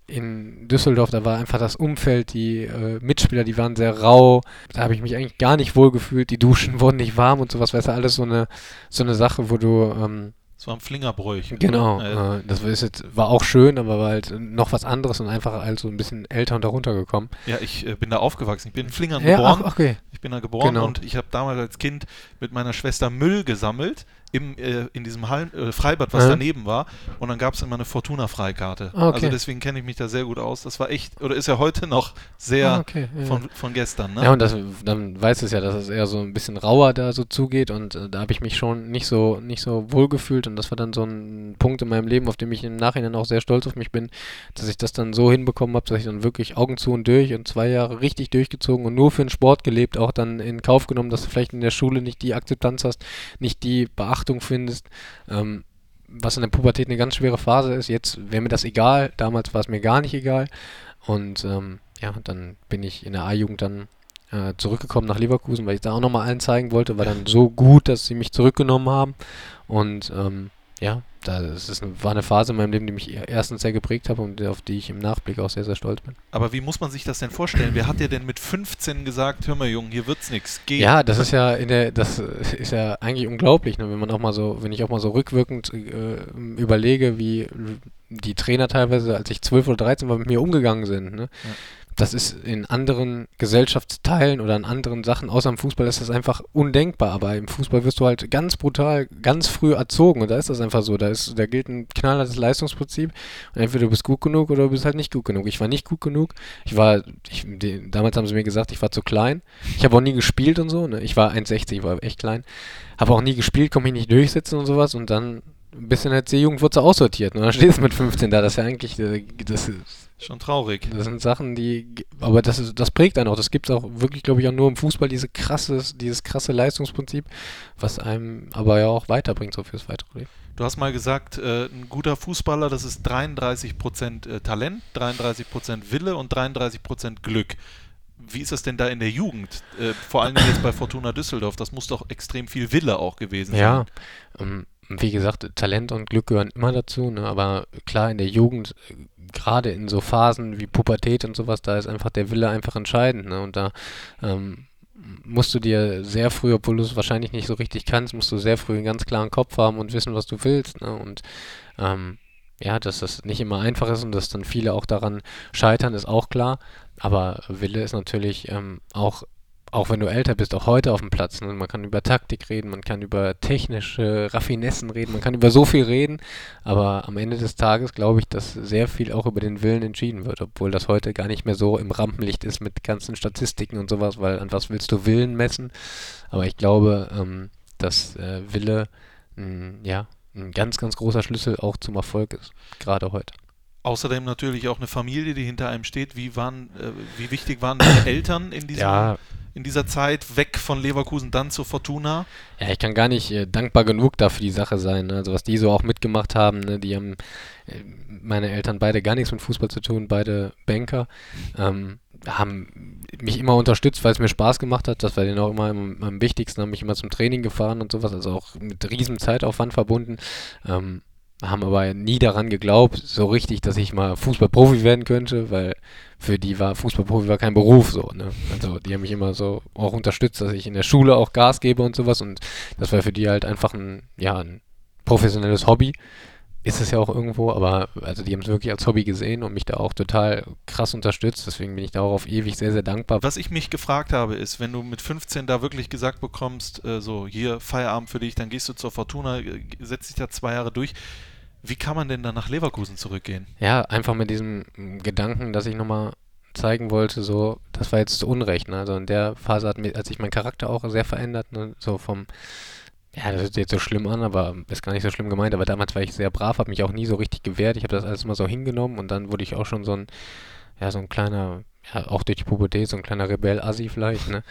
in Düsseldorf, da war einfach das Umfeld, die äh, Mitspieler, die waren sehr rau. Da habe ich mich eigentlich gar nicht wohl gefühlt. Die Duschen wurden nicht warm und sowas. Weißt du, alles so eine, so eine Sache, wo du ähm, Das war am Flingerbräuch. Genau, Äh, äh, das ist jetzt, war auch schön, aber war halt noch was anderes und einfach halt so ein bisschen älter und darunter gekommen. ja, ich äh, bin da aufgewachsen. Ich bin in Flingern Ja, geboren. ach, okay. Ich bin da geboren Genau. und ich habe damals als Kind mit meiner Schwester Müll gesammelt im, äh, in diesem Hallen, äh, Freibad, was Ja. daneben war. Und dann gab es immer eine Fortuna-Freikarte. Ah, okay. Also deswegen kenne ich mich da sehr gut aus. Das war echt, oder ist ja heute noch sehr Ah, okay, ja. von, von gestern. Ne? Ja, und das, dann weiß es ja, dass es eher so ein bisschen rauer da so zugeht und äh, da habe ich mich schon nicht so, nicht so wohl gefühlt und das war dann so ein Punkt in meinem Leben, auf dem ich im Nachhinein auch sehr stolz auf mich bin, dass ich das dann so hinbekommen habe, dass ich dann wirklich Augen zu und durch und zwei Jahre richtig durchgezogen und nur für den Sport gelebt, auch dann in Kauf genommen, dass du vielleicht in der Schule nicht die Akzeptanz hast, nicht die Beachtung findest. Ähm, was in der Pubertät eine ganz schwere Phase ist. Jetzt wäre mir das egal. Damals war es mir gar nicht egal. Und ähm, ja, dann bin ich in der A-Jugend dann äh, zurückgekommen nach Leverkusen, weil ich da auch nochmal allen zeigen wollte. War dann so gut, dass sie mich zurückgenommen haben. Und ähm, ja, das ist eine, war eine Phase in meinem Leben, die mich e- erstens sehr geprägt hat und auf die ich im Nachblick auch sehr, sehr stolz bin. Aber wie muss man sich das denn vorstellen? Wer hat dir denn mit 15 gesagt, hör mal Jungen, hier wird's nichts, geh. Ja, das ist ja in der, das ist ja eigentlich unglaublich, ne? wenn man auch mal so, wenn ich auch mal so rückwirkend äh, überlege, wie die Trainer teilweise, als ich 12 oder 13 war, mit mir umgegangen sind. Ne? Ja. Das ist in anderen Gesellschaftsteilen oder in anderen Sachen, außer im Fußball, ist das einfach undenkbar. Aber im Fußball wirst du halt ganz brutal, ganz früh erzogen und da ist das einfach so. Da, ist, da gilt ein knallhartes Leistungsprinzip. Und entweder du bist gut genug oder du bist halt nicht gut genug. Ich war nicht gut genug. Ich war, ich, die, damals haben sie mir gesagt, ich war zu klein. Ich habe auch nie gespielt und so. Ne? Ich war 1,60, ich war echt klein. Habe auch nie gespielt, konnte mich nicht durchsetzen und sowas. Und dann ein bisschen als C-Jugend wurde sie aussortiert. Und dann stehst du mit 15 da. Das ist ja eigentlich, äh, das, ist, Schon traurig. das sind Sachen, die, aber das, ist, das prägt einen auch. Das gibt es auch wirklich, glaube ich, auch nur im Fußball, diese krasses, dieses krasse Leistungsprinzip, was einem aber ja auch weiterbringt, so fürs weitere Leben. Du hast mal gesagt, äh, ein guter Fußballer, das ist 33% äh, Talent, 33% Wille und 33% Glück. Wie ist das denn da in der Jugend? Äh, vor allem jetzt bei Fortuna Düsseldorf, das muss doch extrem viel Wille auch gewesen Ja, sein. ähm, wie gesagt, Talent und Glück gehören immer dazu, ne? aber klar, in der Jugend, gerade in so Phasen wie Pubertät und sowas, da ist einfach der Wille einfach entscheidend. Ne? Und da ähm, musst du dir sehr früh, obwohl du es wahrscheinlich nicht so richtig kannst, musst du sehr früh einen ganz klaren Kopf haben und wissen, was du willst. Ne? Und ähm, ja, dass das nicht immer einfach ist und dass dann viele auch daran scheitern, ist auch klar. Aber Wille ist natürlich ähm, auch, auch wenn du älter bist, auch heute auf dem Platz. Ne? Man kann über Taktik reden, man kann über technische Raffinessen reden, man kann über so viel reden. Aber am Ende des Tages glaube ich, dass sehr viel auch über den Willen entschieden wird, obwohl das heute gar nicht mehr so im Rampenlicht ist mit ganzen Statistiken und sowas, weil an was willst du Willen messen? Aber ich glaube, ähm, dass äh, Wille, mh, ja, ein ganz, ganz großer Schlüssel auch zum Erfolg ist, gerade heute. Außerdem natürlich auch eine Familie, die hinter einem steht. Wie, waren, äh, wie wichtig waren deine Eltern in, diesem, Ja, in dieser Zeit weg von Leverkusen, dann zu Fortuna? Ja, ich kann gar nicht äh, dankbar genug dafür die Sache sein. Ne? Also was die so auch mitgemacht haben, ne? die haben äh, meine Eltern beide gar nichts mit Fußball zu tun, beide Banker, ähm, haben mich immer unterstützt, weil es mir Spaß gemacht hat. Das war denen auch immer am, am wichtigsten, haben mich immer zum Training gefahren und sowas, also auch mit riesen Zeitaufwand verbunden. Ähm, haben aber nie daran geglaubt, so richtig, dass ich mal Fußballprofi werden könnte, weil für die war Fußballprofi war kein Beruf so, ne? Also die haben mich immer so auch unterstützt, dass ich in der Schule auch Gas gebe und sowas und das war für die halt einfach ein, ja, ein professionelles Hobby. Ist es ja auch irgendwo, aber also die haben es wirklich als Hobby gesehen und mich da auch total krass unterstützt. Deswegen bin ich darauf ewig sehr, sehr dankbar. Was ich mich gefragt habe, ist, wenn du mit 15 da wirklich gesagt bekommst, äh, so hier Feierabend für dich, dann gehst du zur Fortuna, äh, setzt dich da zwei Jahre durch. Wie kann man denn dann nach Leverkusen zurückgehen? Ja, einfach mit diesem Gedanken, dass ich nochmal zeigen wollte, so, das war jetzt zu Unrecht. Ne? Also in der Phase hat, mir, hat sich mein Charakter auch sehr verändert, ne? so vom ja, das hört sich jetzt so schlimm an, aber ist gar nicht so schlimm gemeint. Aber damals war ich sehr brav, habe mich auch nie so richtig gewehrt. Ich habe das alles immer so hingenommen und dann wurde ich auch schon so ein, ja, so ein kleiner, ja, auch durch die Pubertät, so ein kleiner Rebell-Assi vielleicht, ne?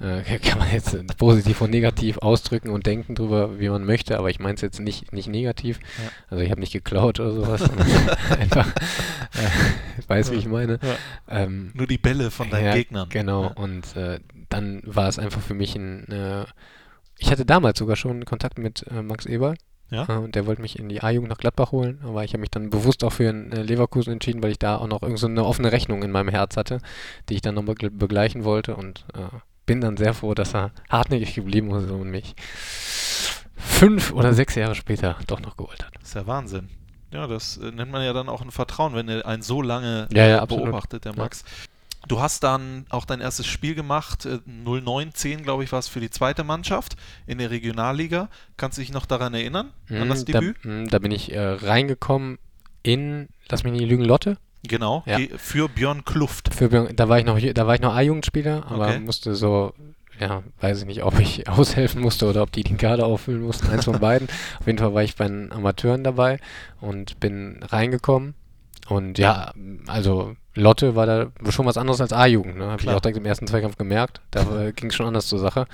Äh, kann man jetzt positiv und negativ ausdrücken und denken drüber, wie man möchte, aber ich meine es jetzt nicht, nicht negativ. Ja. Also ich habe nicht geklaut oder sowas, sondern einfach, äh, weiß, wie ich meine. Ja. Ähm, Nur die Bälle von deinen ja, Gegnern. Genau, Ja. und äh, dann war es einfach für mich ein. Äh, ich hatte damals sogar schon Kontakt mit äh, Max Eberl. Ja? Äh, und der wollte mich in die A-Jugend nach Gladbach holen, aber ich habe mich dann bewusst auch für einen, äh, Leverkusen entschieden, weil ich da auch noch irgend so eine offene Rechnung in meinem Herz hatte, die ich dann noch begle- begleichen wollte und äh, bin dann sehr froh, dass er hartnäckig geblieben ist und mich fünf oder sechs Jahre später doch noch geholt hat. Das ist ja Wahnsinn. Ja, das äh, nennt man ja dann auch ein Vertrauen, wenn er einen so lange Ja, ja, äh, beobachtet, der Max. Du hast dann auch dein erstes Spiel gemacht, äh, 09-10, glaube ich, war es für die zweite Mannschaft in der Regionalliga. Kannst du dich noch daran erinnern, an das Mm, da, Debüt? mm, da bin ich äh, reingekommen in, lass mich nicht lügen, Lotte. Genau, Ja. für Björn Kluft. Für, Björn- da war ich noch, da war ich noch A-Jugendspieler, aber Okay. musste so, ja, weiß ich nicht, ob ich aushelfen musste oder ob die den Kader auffüllen mussten, eins von beiden. Auf jeden Fall war ich bei den Amateuren dabei und bin reingekommen. Und ja, also Lotte war da schon was anderes als A-Jugend, ne? Habe ich auch direkt im ersten Zweikampf gemerkt. Da ging es schon anders zur Sache.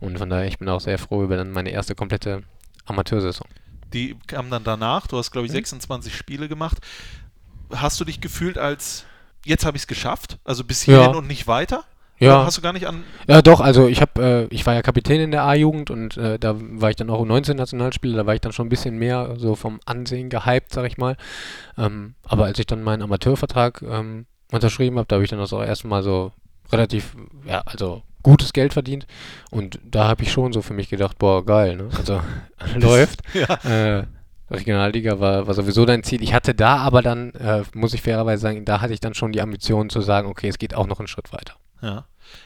Und von daher, ich bin auch sehr froh über dann meine erste komplette Amateursaison. Die kam dann danach. Du hast, glaube ich, Mhm. 26 Spiele gemacht. Hast du dich gefühlt als, jetzt habe ich es geschafft? Also bis Ja. hierhin und nicht weiter? Oder Hast du gar nicht an. Ja, doch, also ich habe, äh, ich war ja Kapitän in der A-Jugend und äh, da war ich dann auch 19 Nationalspieler, da war ich dann schon ein bisschen mehr so vom Ansehen gehypt, sag ich mal. Ähm, aber als ich dann meinen Amateurvertrag ähm, unterschrieben habe, da habe ich dann das auch erstmal so relativ, ja, also gutes Geld verdient und da habe ich schon so für mich gedacht, boah, geil, ne? Also läuft. Ja. Äh, Regionalliga war, war sowieso dein Ziel. Ich hatte da aber dann, äh, muss ich fairerweise sagen, da hatte ich dann schon die Ambition zu sagen, okay, es geht auch noch einen Schritt weiter. Ja.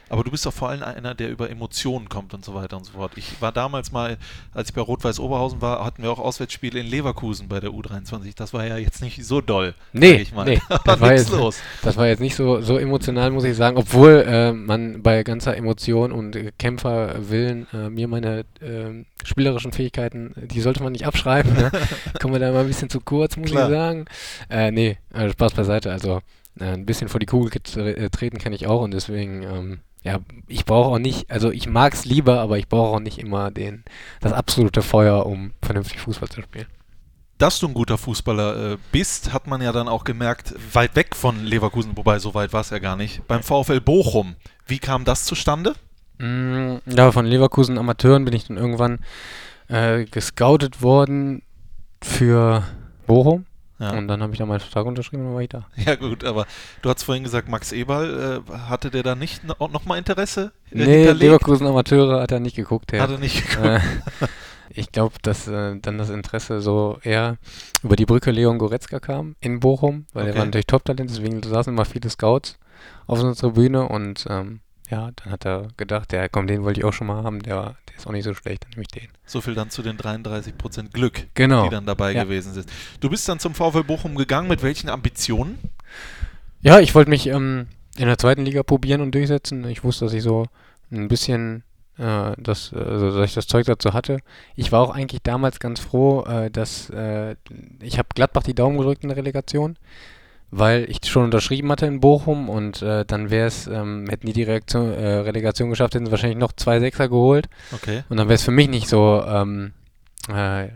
Aber du bist doch vor allem einer, der über Emotionen kommt und so weiter und so fort. Ich war damals mal, als ich bei Rot-Weiß Oberhausen war, hatten wir auch Auswärtsspiele in Leverkusen bei der U23. Das war ja jetzt nicht so doll. Nee, ich mal. nee, da das war jetzt- los. Das war jetzt nicht so, so emotional, muss ich sagen, obwohl äh, man bei ganzer Emotion und äh, Kämpferwillen äh, mir meine ähm, spielerischen Fähigkeiten, äh, die sollte man nicht abschreiben. Ne? Kommen wir da mal ein bisschen zu kurz, muss Klar. ich sagen. Äh, nee, äh, Spaß beiseite. Also äh, ein bisschen vor die Kugel äh, treten kann ich auch und deswegen, ähm, ja, ich brauche auch nicht, also ich mag es lieber, aber ich brauche auch nicht immer den, das absolute Feuer, um vernünftig Fußball zu spielen. Dass du ein guter Fußballer äh, bist, hat man ja dann auch gemerkt, weit weg von Leverkusen, wobei so weit war es ja gar nicht, beim VfL Bochum. Wie kam das zustande? Mm, Ja, von Leverkusen Amateuren bin ich dann irgendwann äh, gescoutet worden für Bochum. Ja. Und dann habe ich da meinen Vertrag unterschrieben und dann war ich da. Ja gut, aber du hast vorhin gesagt, Max Eberl, äh, hatte der da nicht no noch mal Interesse äh, nee, hinterlegt? Leverkusen Amateure hat er nicht geguckt. Der, Hat er nicht geguckt. äh, ich glaube, dass äh, dann das Interesse so eher über die Brücke Leon Goretzka kam in Bochum, weil Okay. er war natürlich Top-Talent, deswegen saßen immer viele Scouts auf einer Tribüne und ähm, ja, dann hat er gedacht, ja komm, den wollte ich auch schon mal haben, der, der ist auch nicht so schlecht, dann nehme ich den. So viel dann zu den 33% Glück, Genau. die dann dabei Ja. gewesen sind. Du bist dann zum VfL Bochum gegangen, mit welchen Ambitionen? Ja, ich wollte mich ähm, in der zweiten Liga probieren und durchsetzen. Ich wusste, dass ich so ein bisschen äh, das, also, dass ich das Zeug dazu hatte. Ich war auch eigentlich damals ganz froh, äh, dass äh, ich habe Gladbach die Daumen gedrückt in der Relegation, weil ich schon unterschrieben hatte in Bochum und äh, dann wäre es, ähm, hätten die die Reaktion, äh, Relegation geschafft, hätten sie wahrscheinlich noch zwei Sechser geholt Okay, und dann wäre es für mich nicht so, ähm, äh,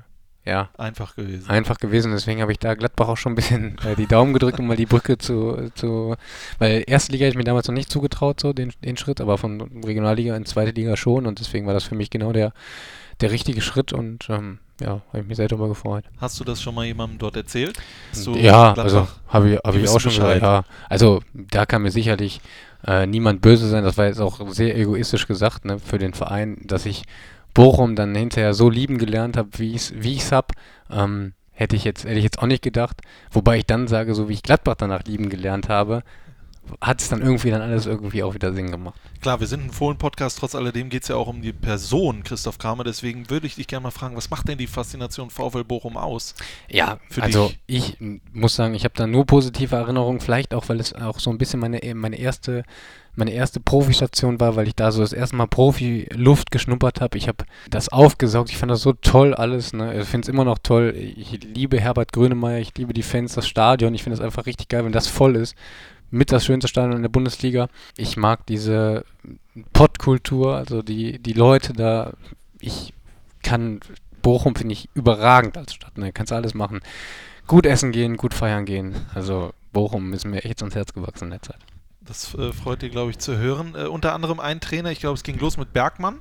ja, einfach gewesen. einfach gewesen. Deswegen habe ich da Gladbach auch schon ein bisschen äh, die Daumen gedrückt, um mal die Brücke zu, zu weil erste Liga hätte ich mir damals noch nicht zugetraut, so den, den Schritt, aber von Regionalliga in zweite Liga schon und deswegen war das für mich genau der, der richtige Schritt und ähm, ja, habe ich mich sehr darüber gefreut. Hast du das schon mal jemandem dort erzählt? Ja, also habe ich, hab ich auch schon Bescheid. gesagt, ja. Also da kann mir sicherlich äh, niemand böse sein, das war jetzt auch sehr egoistisch gesagt, ne, für den Verein, dass ich Bochum dann hinterher so lieben gelernt habe, wie ich es wie ich's hab, ähm, hätte ich jetzt hätte ich jetzt auch nicht gedacht. Wobei ich dann sage, so wie ich Gladbach danach lieben gelernt habe, hat es dann irgendwie dann alles irgendwie auch wieder Sinn gemacht. Klar, wir sind ein Fohlen-Podcast, trotz alledem geht es ja auch um die Person Christoph Kramer, deswegen würde ich dich gerne mal fragen, was macht denn die Faszination VfL Bochum aus? Ja, also dich? ich muss sagen, ich habe da nur positive Erinnerungen, vielleicht auch, weil es auch so ein bisschen meine, meine erste meine erste Profistation war, weil ich da so das erste Mal Profi-Luft geschnuppert habe. Ich habe das aufgesaugt. Ich fand das so toll alles. Ne? Ich finde es immer noch toll. Ich liebe Herbert Grönemeyer. Ich liebe die Fans, das Stadion. Ich finde es einfach richtig geil, wenn das voll ist. Mit das schönste Stadion in der Bundesliga. Ich mag diese Pottkultur, also die, die Leute da. Ich kann Bochum finde ich überragend als Stadt. Ne? Kannst alles machen. Gut essen gehen, gut feiern gehen. Also Bochum ist mir echt ans Herz gewachsen in der Zeit. Das äh, freut dich, glaube ich, zu hören. Äh, unter anderem ein Trainer, ich glaube, es ging los mit Bergmann.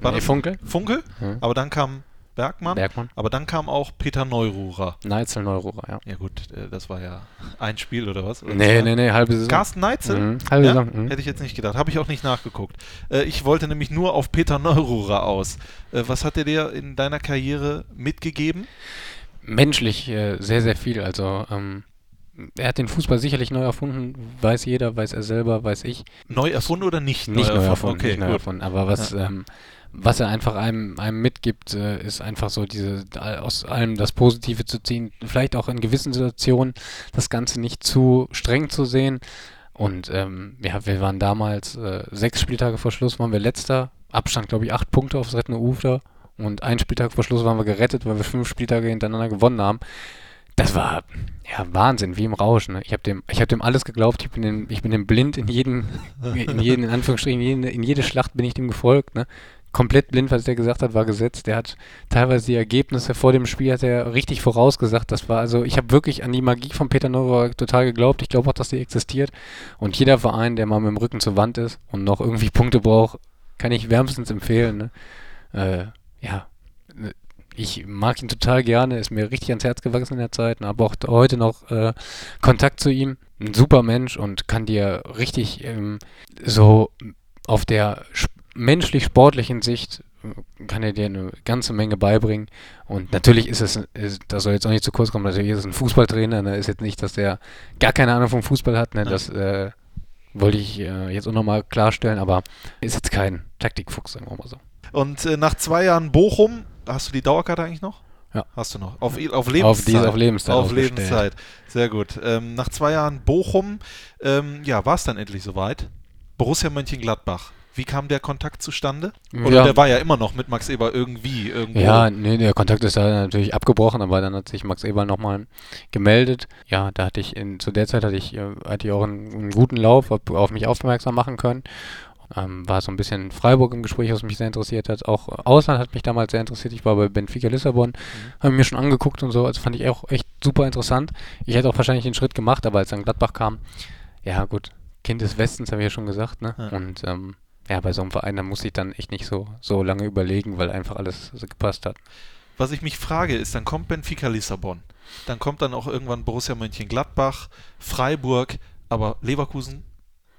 War Nee, das Funkel? Funkel? Hm. Aber dann kam Bergmann. Bergmann? Aber dann kam auch Peter Neururer. Neitzel Neururer, ja. Ja gut, äh, das war ja ein Spiel oder was? Oder Nee, nee, nee, halbe Saison. Carsten Neitzel? Mhm, halbe Ja? Saison. Mhm. Hätte ich jetzt nicht gedacht. Habe ich auch nicht nachgeguckt. Äh, ich wollte nämlich nur auf Peter Neururer aus. Äh, was hat er dir in deiner Karriere mitgegeben? Menschlich sehr, sehr viel. Also, ähm, er hat den Fußball sicherlich neu erfunden. Weiß jeder, weiß er selber, weiß ich. Neu erfunden oder nicht, Nicht neu erfunden, Okay, nicht neu erfunden. Aber was, ähm, was er einfach einem, einem mitgibt, äh, ist einfach so diese, aus allem das Positive zu ziehen. Vielleicht auch in gewissen Situationen das Ganze nicht zu streng zu sehen. Und ähm, ja, wir waren damals äh, sechs Spieltage vor Schluss, waren wir letzter. Abstand, glaube ich, acht Punkte aufs rettende Ufer. Und ein Spieltag vor Schluss waren wir gerettet, weil wir fünf Spieltage hintereinander gewonnen haben. Das war ja Wahnsinn, wie im Rausch. Ne? Ich habe dem, ich hab dem alles geglaubt. Ich bin dem, ich bin dem blind in jeden, in jeden, in Anführungsstrichen, in jede, in jede Schlacht bin ich dem gefolgt. Ne? Komplett blind, was der gesagt hat, war gesetzt. Der hat teilweise die Ergebnisse vor dem Spiel hat er richtig vorausgesagt. Das war also, ich habe wirklich an die Magie von Peter Neurohr total geglaubt. Ich glaube auch, dass die existiert. Und jeder Verein, der mal mit dem Rücken zur Wand ist und noch irgendwie Punkte braucht, kann ich wärmstens empfehlen. Ne? Äh, ja, ich mag ihn total gerne, ist mir richtig ans Herz gewachsen in der Zeit, habe auch heute noch äh, Kontakt zu ihm. Ein super Mensch und kann dir richtig ähm, so auf der menschlich-sportlichen Sicht kann er dir eine ganze Menge beibringen. Und natürlich ist es, ist, das soll jetzt auch nicht zu kurz kommen, natürlich ist es ein Fußballtrainer, ne? ist jetzt nicht, dass der gar keine Ahnung vom Fußball hat, ne? das äh, wollte ich äh, jetzt auch nochmal klarstellen, aber ist jetzt kein Taktikfuchs, sagen wir mal so. Und äh, nach zwei Jahren Bochum, hast du die Dauerkarte eigentlich noch? Ja. Hast du noch. Auf, auf Lebenszeit. Auf diese- auf Lebenszeit Auf. Lebenszeit. Sehr gut. Ähm, nach zwei Jahren Bochum, ähm, ja, war es dann endlich soweit. Borussia Mönchengladbach. Wie kam der Kontakt zustande? Oder Ja. der war ja immer noch mit Max Eber irgendwie irgendwo. Ja, nee, der Kontakt ist da natürlich abgebrochen, aber dann hat sich Max Eberl nochmal gemeldet. Ja, da hatte ich in, zu der Zeit hatte ich, äh, hatte ich auch einen, einen guten Lauf, hab auf mich aufmerksam machen können. Ähm, war so ein bisschen Freiburg im Gespräch, was mich sehr interessiert hat. Auch Ausland hat mich damals sehr interessiert. Ich war bei Benfica Lissabon, habe mir schon angeguckt und so. Also fand ich auch echt super interessant. Ich hätte auch wahrscheinlich den Schritt gemacht, aber als dann Gladbach kam, ja gut, Kind des Westens, habe ich ja schon gesagt, ne? Ja. Und ähm, ja, bei so einem Verein, da muss ich dann echt nicht so, so lange überlegen, weil einfach alles so gepasst hat. Was ich mich frage, ist, dann kommt Benfica Lissabon. Dann kommt dann auch irgendwann Borussia Mönchengladbach, Freiburg, aber Leverkusen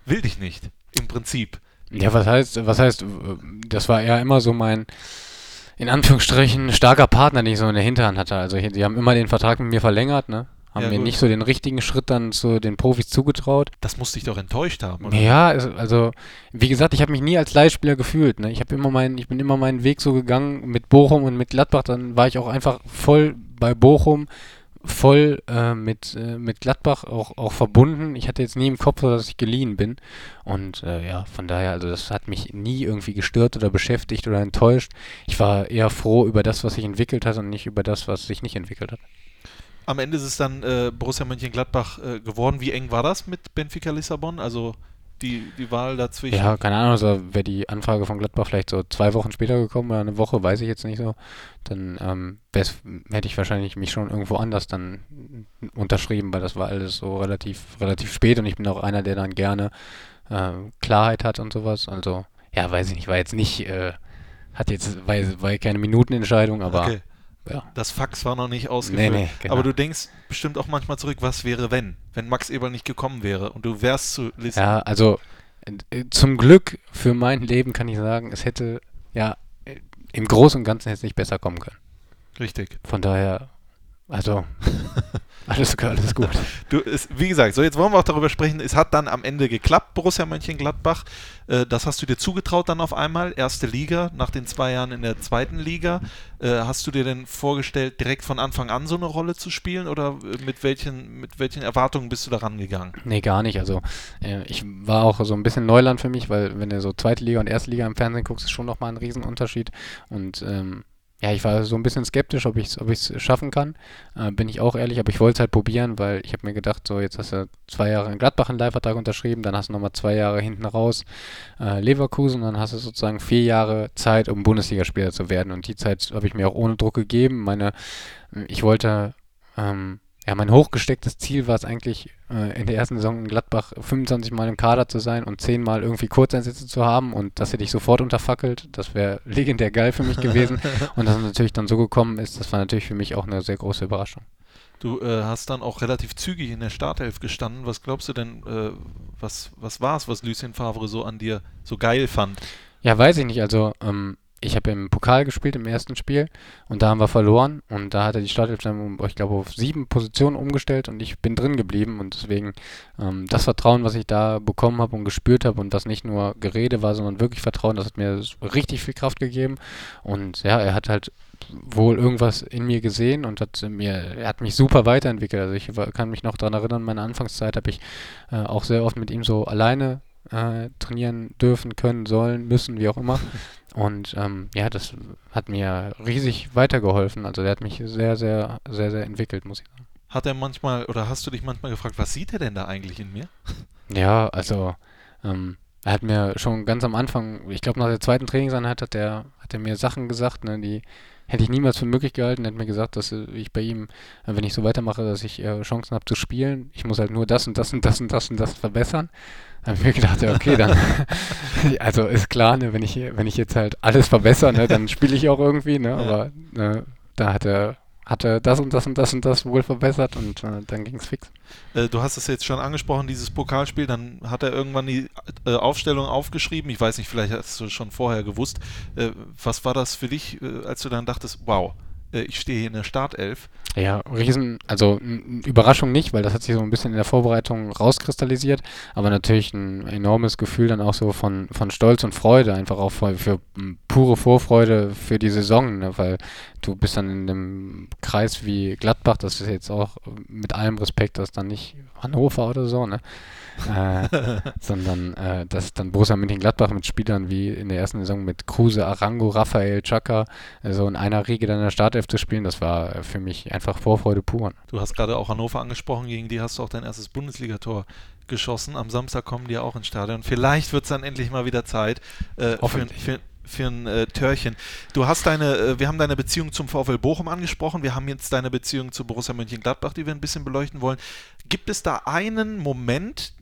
will dich nicht. Im Prinzip. Ja, was heißt, was heißt, das war eher immer so mein, in Anführungsstrichen, starker Partner, den ich so in der Hinterhand hatte. Also die haben immer den Vertrag mit mir verlängert, ne? Haben Ja, mir gut. nicht so den richtigen Schritt dann zu den Profis zugetraut. Das muss dich doch enttäuscht haben, oder? Ja, also wie gesagt, ich habe mich nie als Leihspieler gefühlt. Ne? Ich immer meinen, ich bin immer meinen Weg so gegangen mit Bochum und mit Gladbach. Dann war ich auch einfach voll bei Bochum, voll äh, mit, äh, mit Gladbach auch, auch verbunden. Ich hatte jetzt nie im Kopf, dass ich geliehen bin. Und äh, ja, von daher, also das hat mich nie irgendwie gestört oder beschäftigt oder enttäuscht. Ich war eher froh über das, was sich entwickelt hat und nicht über das, was sich nicht entwickelt hat. Am Ende ist es dann äh, Borussia Mönchengladbach äh, geworden. Wie eng war das mit Benfica Lissabon? Also die, die Wahl dazwischen? Ja, keine Ahnung, also wäre die Anfrage von Gladbach vielleicht so zwei Wochen später gekommen oder eine Woche, weiß ich jetzt nicht so, dann ähm, hätte ich wahrscheinlich mich schon irgendwo anders dann unterschrieben, weil das war alles so relativ, relativ spät und ich bin auch einer, der dann gerne äh, Klarheit hat und sowas. Also, ja, weiß ich nicht, war jetzt nicht, äh, hat jetzt, war, war keine Minutenentscheidung, aber okay. Ja. Das Fax war noch nicht ausgefüllt. Nee, nee, genau. Aber du denkst bestimmt auch manchmal zurück, was wäre, wenn? Wenn Max Eberl nicht gekommen wäre und du wärst zu Lissabon. Ja, also äh, zum Glück für mein Leben kann ich sagen, es hätte ja äh, im Großen und Ganzen hätte es nicht besser kommen können. Richtig. Von daher, also, alles, alles gut. Du, es, wie gesagt, so jetzt wollen wir auch darüber sprechen. Es hat dann am Ende geklappt, Borussia Mönchengladbach. Äh, das hast du dir zugetraut dann auf einmal. Erste Liga, nach den zwei Jahren in der zweiten Liga. Äh, hast du dir denn vorgestellt, direkt von Anfang an so eine Rolle zu spielen oder äh, mit welchen, mit welchen Erwartungen bist du da rangegangen? Nee, gar nicht. Also ich war auch so ein bisschen Neuland für mich, weil wenn du so zweite Liga und erste Liga im Fernsehen guckst, ist schon nochmal ein Riesenunterschied. Und ähm, ja, ich war so ein bisschen skeptisch, ob ich es ob ich's schaffen kann. Äh, bin ich auch ehrlich, aber ich wollte es halt probieren, weil ich habe mir gedacht, so jetzt hast du zwei Jahre in Gladbach einen Leihvertrag unterschrieben, dann hast du nochmal zwei Jahre hinten raus äh, Leverkusen, dann hast du sozusagen vier Jahre Zeit, um Bundesligaspieler zu werden. Und die Zeit habe ich mir auch ohne Druck gegeben. Meine, ich wollte ähm, ja, mein hochgestecktes Ziel war es eigentlich, äh, in der ersten Saison in Gladbach 25 Mal im Kader zu sein und 10 Mal irgendwie Kurzeinsätze zu haben und das hätte ich sofort unterfackelt. Das wäre legendär geil für mich gewesen. und dass es natürlich dann so gekommen ist, das war natürlich für mich auch eine sehr große Überraschung. Du äh, hast dann auch relativ zügig in der Startelf gestanden. Was glaubst du denn, äh, was, was war es, was Lucien Favre so an dir so geil fand? Ja, weiß ich nicht. Also, ähm, ich habe im Pokal gespielt im ersten Spiel und da haben wir verloren und da hat er die Startelf dann, ich glaube, auf sieben Positionen umgestellt und ich bin drin geblieben und deswegen ähm, das Vertrauen, was ich da bekommen habe und gespürt habe und das nicht nur Gerede war, sondern wirklich Vertrauen, das hat mir richtig viel Kraft gegeben und ja, er hat halt wohl irgendwas in mir gesehen und hat mir, er hat mich super weiterentwickelt. Also ich kann mich noch daran erinnern, meine Anfangszeit habe ich äh, auch sehr oft mit ihm so alleine äh, trainieren dürfen, können, sollen, müssen, wie auch immer. Und ähm, ja, das hat mir riesig weitergeholfen. Also der hat mich sehr, sehr, sehr, sehr entwickelt, muss ich sagen. Hat er manchmal oder hast du dich manchmal gefragt, was sieht er denn da eigentlich in mir? Ja, also ähm, er hat mir schon ganz am Anfang, ich glaube nach der zweiten Trainingseinheit hat er, hat er mir Sachen gesagt, ne, die hätte ich niemals für möglich gehalten. Hat mir gesagt, dass ich bei ihm, wenn ich so weitermache, dass ich äh, Chancen habe zu spielen. Ich muss halt nur das und das und das und das und das verbessern. Da habe ich mir gedacht, ja, okay, dann, also ist klar, ne, wenn ich, wenn ich jetzt halt alles verbessere, ne, dann spiele ich auch irgendwie, ne, aber ne, da hat er, hat er das und das und das und das wohl verbessert und äh, dann ging es fix. Äh, du hast es jetzt schon angesprochen, dieses Pokalspiel, dann hat er irgendwann die äh, Aufstellung aufgeschrieben. Ich weiß nicht, vielleicht hast du schon vorher gewusst. Äh, was war das für dich, äh, als du dann dachtest, wow, äh, ich stehe hier in der Startelf. Ja, riesen, also Überraschung nicht, weil das hat sich so ein bisschen in der Vorbereitung rauskristallisiert, aber natürlich ein enormes Gefühl dann auch so von, von Stolz und Freude, einfach auch für, für pure Vorfreude für die Saison, ne? weil du bist dann in einem Kreis wie Gladbach, das ist jetzt auch mit allem Respekt, das ist dann nicht Hannover oder so, ne? äh, sondern äh, dass dann Borussia Mönchengladbach mit Spielern wie in der ersten Saison mit Kruse, Arango, Raphael, Chaka äh, so in einer Riege dann in der Startelf zu spielen, das war für mich einfach Vorfreude pur. Du hast gerade auch Hannover angesprochen, gegen die hast du auch dein erstes Bundesligator geschossen. Am Samstag kommen die ja auch ins Stadion. Vielleicht wird es dann endlich mal wieder Zeit äh, für, für, für ein äh, Törchen. Du hast deine, äh, wir haben deine Beziehung zum VfL Bochum angesprochen. Wir haben jetzt deine Beziehung zu Borussia Mönchengladbach, die wir ein bisschen beleuchten wollen. Gibt es da einen Moment,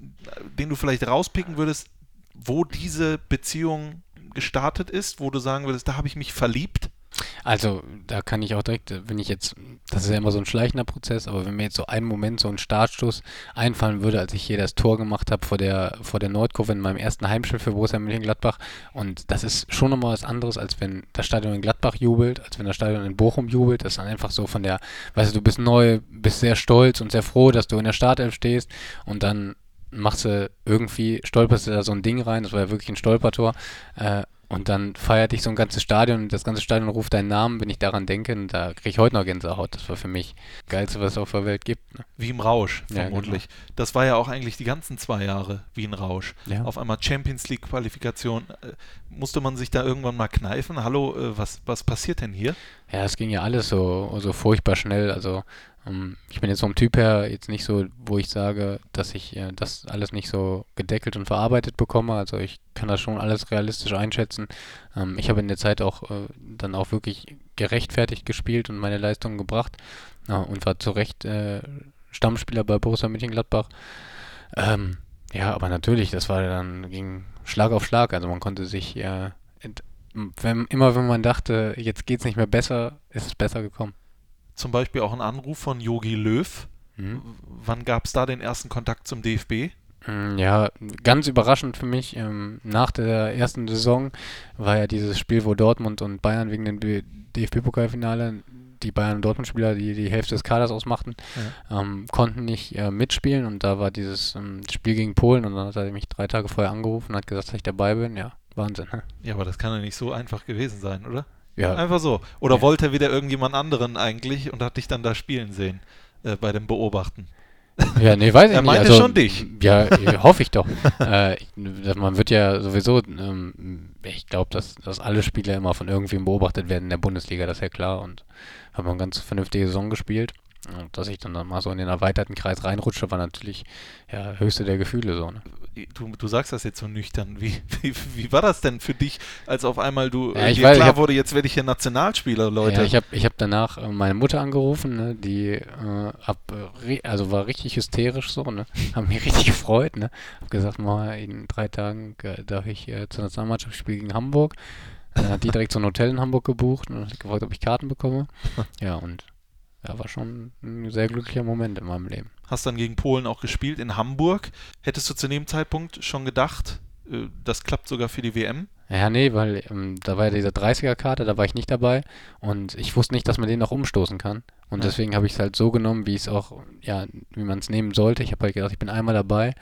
den du vielleicht rauspicken würdest, wo diese Beziehung gestartet ist, wo du sagen würdest, da habe ich mich verliebt? Also, da kann ich auch direkt, wenn ich jetzt, das ist ja immer so ein schleichender Prozess, aber wenn mir jetzt so ein Moment, so ein Startstoß einfallen würde, als ich hier das Tor gemacht habe vor der, vor der Nordkurve in meinem ersten Heimspiel für Borussia Mönchengladbach und das ist schon nochmal was anderes, als wenn das Stadion in Gladbach jubelt, als wenn das Stadion in Bochum jubelt, das ist dann einfach so von der, weißt du, du bist neu, bist sehr stolz und sehr froh, dass du in der Startelf stehst und dann machst du irgendwie, stolperst du da so ein Ding rein, das war ja wirklich ein Stolpertor, äh, und dann feiert dich so ein ganzes Stadion und das ganze Stadion ruft deinen Namen, wenn ich daran denke. Und da kriege ich heute noch Gänsehaut. Das war für mich das Geilste, was es auf der Welt gibt. Ne? Wie im Rausch, vermutlich. Ja, genau. Das war ja auch eigentlich die ganzen zwei Jahre wie ein Rausch. Ja. Auf einmal Champions League-Qualifikation. Äh, musste man sich da irgendwann mal kneifen? Hallo, äh, was, was passiert denn hier? Ja, es ging ja alles so, so furchtbar schnell. Also ich bin jetzt vom Typ her jetzt nicht so, wo ich sage, dass ich äh, das alles nicht so gedeckelt und verarbeitet bekomme. Also ich kann das schon alles realistisch einschätzen. Ähm, ich habe in der Zeit auch äh, dann auch wirklich gerechtfertigt gespielt und meine Leistungen gebracht und war zu Recht äh, Stammspieler bei Borussia Mönchengladbach. Ähm, ja, aber natürlich, das war dann ging Schlag auf Schlag. Also man konnte sich wenn, immer wenn man dachte, jetzt geht es nicht mehr besser, ist es besser gekommen zum Beispiel auch ein Anruf von Yogi Löw. Mhm. Wann gab es da den ersten Kontakt zum DFB? Mm, Ja, ganz überraschend für mich. Ähm, nach der ersten Saison war ja dieses Spiel, wo Dortmund und Bayern wegen dem DFB-Pokalfinale, die Bayern- und Dortmund-Spieler, die die Hälfte des Kaders ausmachten, ähm, konnten nicht äh, mitspielen und da war dieses ähm, Spiel gegen Polen und dann hat er mich drei Tage vorher angerufen und hat gesagt, dass ich dabei bin. Ja, Wahnsinn. ne? Ja, aber das kann ja nicht so einfach gewesen sein, oder? Ja, Einfach so. Oder Ja. wollte er wieder irgendjemand anderen eigentlich und hat dich dann da spielen sehen äh, bei dem Beobachten? Ja, nee, weiß ich Er nicht. meinte also, schon dich. Ja, hoffe ich doch. äh, man wird ja sowieso, ähm, ich glaube, dass, dass alle Spieler immer von irgendwem beobachtet werden in der Bundesliga, das ist ja klar. Und haben eine ganz vernünftige Saison gespielt. Und dass ich dann, dann mal so in den erweiterten Kreis reinrutsche, war natürlich ja, höchste der Gefühle so. Ne? Du, du sagst das jetzt so nüchtern. Wie, wie, wie war das denn für dich, als auf einmal du Ja, äh, ich dir weiß, klar hab- wurde, jetzt werde ich hier Nationalspieler, Leute? Ja, ich habe ich hab danach äh, meine Mutter angerufen, ne, die äh, äh, ri- also war richtig hysterisch so, ne, haben mich richtig gefreut, ne, hab gesagt, mal in drei Tagen äh, darf ich äh, zur Nationalmannschaft spielen gegen Hamburg. Dann hat die direkt so ein Hotel in Hamburg gebucht und hat gefragt, ob ich Karten bekomme. Ja, und ja, war schon ein sehr glücklicher Moment in meinem Leben. Hast dann gegen Polen auch gespielt in Hamburg. Hättest du zu dem Zeitpunkt schon gedacht, äh, das klappt sogar für die WM? Ja, nee, weil ähm, da war ja diese 30er-Karte, da war ich nicht dabei und ich wusste nicht, dass man den noch umstoßen kann. Und Ja. deswegen habe ich es halt so genommen, wie es auch, ja, wie man es nehmen sollte. Ich habe halt gedacht, ich bin einmal dabei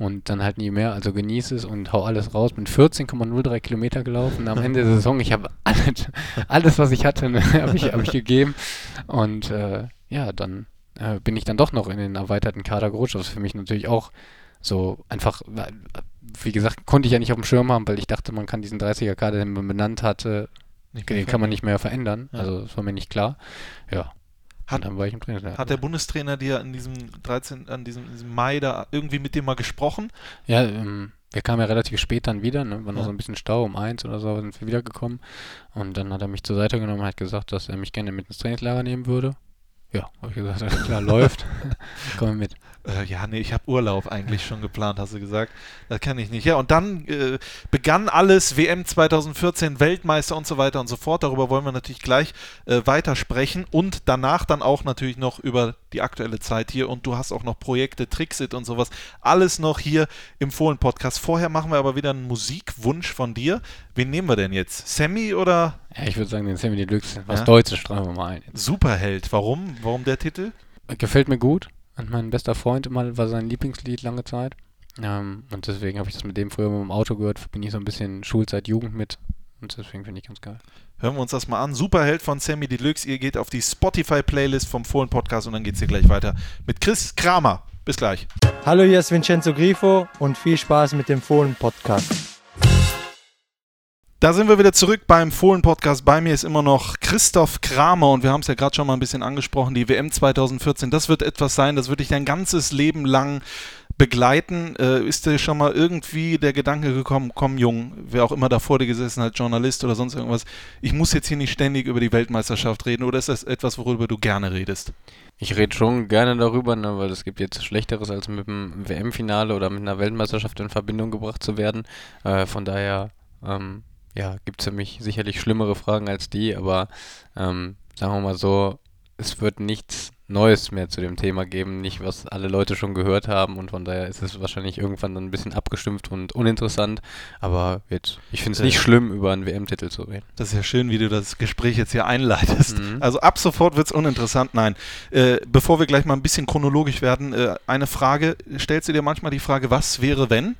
und dann halt nie mehr. Also genieße es und hau alles raus. Bin 14,03 Kilometer gelaufen. Am Ende der Saison, ich habe alles, alles, was ich hatte, ne, habe ich, hab ich gegeben. Und äh, ja, dann äh, bin ich dann doch noch in den erweiterten Kader gerutscht, was für mich natürlich auch so einfach, wie gesagt, konnte ich ja nicht auf dem Schirm haben, weil ich dachte, man kann diesen 30er-Kader, den man benannt hatte, den kann man nicht mehr verändern. Ja. Also das war mir nicht klar. Ja. Hat- dann war ich im Trainingslager. Hat der Bundestrainer dir in diesem 13, an diesem, diesem Mai da irgendwie mit dir mal gesprochen? Ja, ähm, wir kamen ja relativ spät dann wieder, ne? War noch Ja. so ein bisschen Stau, um eins oder so sind wir wiedergekommen. Und dann hat er mich zur Seite genommen und hat gesagt, dass er mich gerne mit ins Trainingslager nehmen würde. Ja, habe ich gesagt, klar, läuft. Komm mit. Äh, ja, nee, ich habe Urlaub eigentlich schon geplant, hast du gesagt. Das kann ich nicht. Ja, und dann äh, begann alles, WM 2014, Weltmeister und so weiter und so fort. Darüber wollen wir natürlich gleich äh, weitersprechen und danach dann auch natürlich noch über die aktuelle Zeit hier. Und du hast auch noch Projekte, Trixit und sowas. Alles noch hier im Fohlen-Podcast. Vorher machen wir aber wieder einen Musikwunsch von dir. Wen nehmen wir denn jetzt? Sammy oder Ja, ich würde sagen, den Sammy Deluxe, was Ja. Deutsches streichen wir mal ein. Superheld? Warum? Warum der Titel? Gefällt mir gut. Und mein bester Freund immer war sein Lieblingslied lange Zeit. Ähm, und deswegen habe ich das mit dem früher mit dem Auto gehört. Bin ich so ein bisschen Schulzeit, Jugend mit. Und deswegen finde ich ganz geil. Hören wir uns das mal an. Superheld von Sammy Deluxe. Ihr geht auf die Spotify-Playlist vom Fohlen Podcast und dann geht es hier gleich weiter mit Chris Kramer. Bis gleich. Hallo, hier ist Vincenzo Grifo und viel Spaß mit dem Fohlen-Podcast. Da sind wir wieder zurück beim Fohlen-Podcast. Bei mir ist immer noch Christoph Kramer und wir haben es ja gerade schon mal ein bisschen angesprochen. Die WM 2014, das wird etwas sein, das wird dich dein ganzes Leben lang begleiten. Äh, ist dir schon mal irgendwie der Gedanke gekommen, komm Jung, wer auch immer da vor dir gesessen hat, Journalist oder sonst irgendwas, ich muss jetzt hier nicht ständig über die Weltmeisterschaft reden oder ist das etwas, worüber du gerne redest? Ich rede schon gerne darüber, ne, weil es gibt jetzt Schlechteres, als mit dem WM-Finale oder mit einer Weltmeisterschaft in Verbindung gebracht zu werden. Äh, von daher, ähm, ja, gibt es für mich sicherlich schlimmere Fragen als die, aber ähm, sagen wir mal so, es wird nichts Neues mehr zu dem Thema geben, nicht was alle Leute schon gehört haben und von daher ist es wahrscheinlich irgendwann dann ein bisschen abgestimmt und uninteressant, aber jetzt, ich finde es nicht schlimm, über einen WM-Titel zu reden. Das ist ja schön, wie du das Gespräch jetzt hier einleitest. Mhm. Also ab sofort wird es uninteressant. Nein, äh, bevor wir gleich mal ein bisschen chronologisch werden, äh, eine Frage. Stellst du dir manchmal die Frage, was wäre, wenn?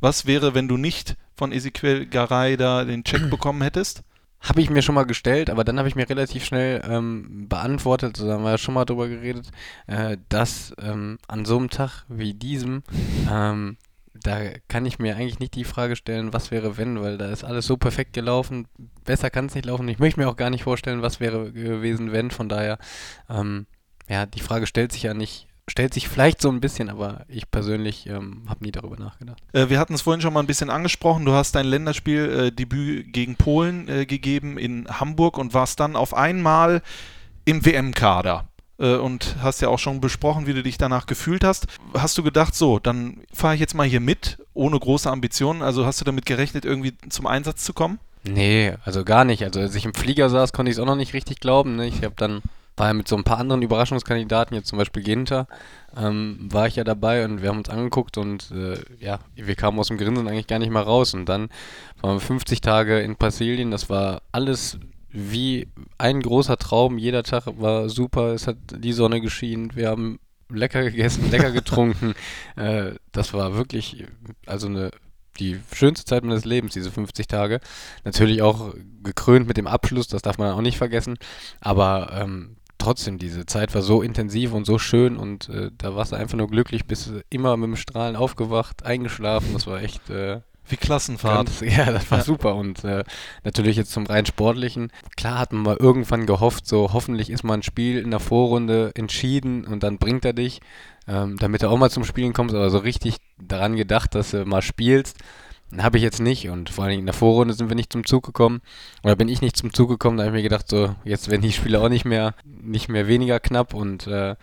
Was wäre, wenn du nicht von Ezequiel Garay da den Check bekommen hättest? Habe ich mir schon mal gestellt, aber dann habe ich mir relativ schnell ähm, beantwortet, so haben wir ja schon mal drüber geredet, äh, dass ähm, an so einem Tag wie diesem, ähm, da kann ich mir eigentlich nicht die Frage stellen, was wäre wenn, weil da ist alles so perfekt gelaufen, besser kann es nicht laufen. Ich möchte mir auch gar nicht vorstellen, was wäre gewesen, wenn, von daher, ähm, ja, die Frage stellt sich ja nicht, stellt sich vielleicht so ein bisschen, aber ich persönlich ähm, habe nie darüber nachgedacht. Äh, wir hatten es vorhin schon mal ein bisschen angesprochen. Du hast dein Länderspieldebüt äh, gegen Polen äh, gegeben in Hamburg und warst dann auf einmal im WM-Kader. Äh, und hast ja auch schon besprochen, wie du dich danach gefühlt hast. Hast du gedacht, so, dann fahre ich jetzt mal hier mit, ohne große Ambitionen? Also hast du damit gerechnet, irgendwie zum Einsatz zu kommen? Nee, also gar nicht. Also als ich im Flieger saß, konnte ich es auch noch nicht richtig glauben. Ne? Ich habe dann war ja mit so ein paar anderen Überraschungskandidaten, jetzt zum Beispiel Ginter, ähm, war ich ja dabei und wir haben uns angeguckt und äh, ja, wir kamen aus dem Grinsen eigentlich gar nicht mal raus. Und dann waren wir 50 Tage in Brasilien, das war alles wie ein großer Traum. Jeder Tag war super, es hat die Sonne geschienen, wir haben lecker gegessen, lecker getrunken. Äh, das war wirklich, also eine die schönste Zeit meines Lebens, diese 50 Tage. Natürlich auch gekrönt mit dem Abschluss, das darf man auch nicht vergessen. Aber ähm, trotzdem, diese Zeit war so intensiv und so schön und äh, da warst du einfach nur glücklich, bist immer mit dem Strahlen aufgewacht, eingeschlafen. Das war echt. Äh, wie Klassenfahrt. Ganz, ja, das war ja. super. Und äh, natürlich jetzt zum rein sportlichen. Klar hat man mal irgendwann gehofft, so hoffentlich ist mal ein Spiel in der Vorrunde entschieden und dann bringt er dich, ähm, damit er auch mal zum Spielen kommt. Aber so richtig daran gedacht, dass du mal spielst, habe ich jetzt nicht. Und vor allem in der Vorrunde sind wir nicht zum Zug gekommen. Oder bin ich nicht zum Zug gekommen, da habe ich mir gedacht, so jetzt werden die Spiele auch nicht mehr, nicht mehr weniger knapp und äh,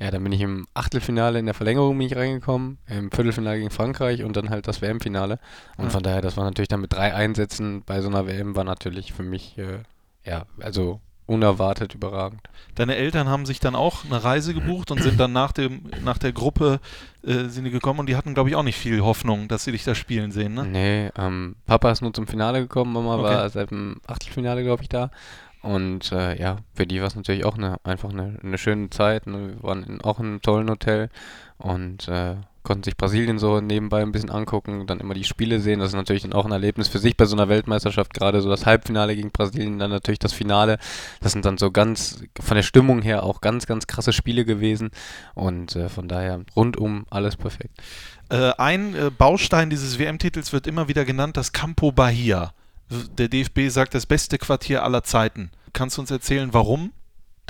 ja, dann bin ich im Achtelfinale in der Verlängerung bin ich reingekommen, im Viertelfinale gegen Frankreich und dann halt das WM-Finale. Und ja. von daher, das war natürlich dann mit drei Einsätzen bei so einer WM war natürlich für mich, äh, ja, also unerwartet überragend. Deine Eltern haben sich dann auch eine Reise gebucht und sind dann nach, dem, nach der Gruppe äh, sind die gekommen und die hatten, glaube ich, auch nicht viel Hoffnung, dass sie dich da spielen sehen, ne? Nee, ähm, Papa ist nur zum Finale gekommen, Mama okay. war seit dem Achtelfinale, glaube ich, da. Und äh, ja, für die war es natürlich auch eine, einfach eine, eine schöne Zeit. Ne? Wir waren in, auch in einem tollen Hotel und äh, konnten sich Brasilien so nebenbei ein bisschen angucken, dann immer die Spiele sehen. Das ist natürlich dann auch ein Erlebnis für sich bei so einer Weltmeisterschaft, gerade so das Halbfinale gegen Brasilien, dann natürlich das Finale. Das sind dann so ganz, von der Stimmung her auch ganz, ganz krasse Spiele gewesen und äh, von daher rundum alles perfekt. Äh, ein äh, Baustein dieses WM-Titels wird immer wieder genannt, das Campo Bahia der DFB sagt, das beste Quartier aller Zeiten. Kannst du uns erzählen, warum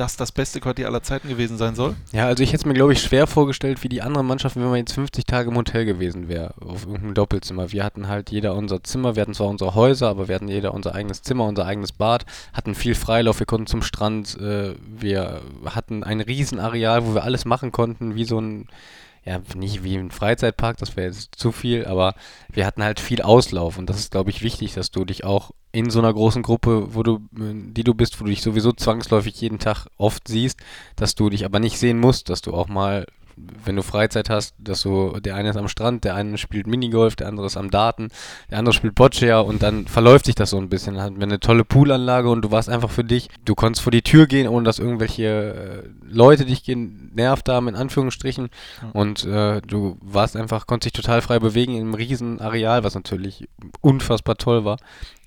das das beste Quartier aller Zeiten gewesen sein soll? Ja, also ich hätte es mir, glaube ich, schwer vorgestellt, wie die anderen Mannschaften, wenn man jetzt 50 Tage im Hotel gewesen wäre, auf irgendeinem Doppelzimmer. Wir hatten halt jeder unser Zimmer, wir hatten zwar unsere Häuser, aber wir hatten jeder unser eigenes Zimmer, unser eigenes Bad, hatten viel Freilauf, wir konnten zum Strand, äh, wir hatten ein Riesenareal, wo wir alles machen konnten, wie so ein ja, nicht wie ein Freizeitpark, das wäre jetzt zu viel, aber wir hatten halt viel Auslauf und das ist, glaube ich, wichtig, dass du dich auch in so einer großen Gruppe, wo du, die du bist, wo du dich sowieso zwangsläufig jeden Tag oft siehst, dass du dich aber nicht sehen musst, dass du auch mal wenn du Freizeit hast, dass du, der eine ist am Strand, der eine spielt Minigolf, der andere ist am Daten, der andere spielt Boccia und dann verläuft sich das so ein bisschen. Dann hatten wir eine tolle Poolanlage und du warst einfach für dich, du konntest vor die Tür gehen, ohne dass irgendwelche äh, Leute dich genervt haben, in Anführungsstrichen. Ja. Und äh, du warst einfach, konntest dich total frei bewegen in einem riesen Areal, was natürlich unfassbar toll war.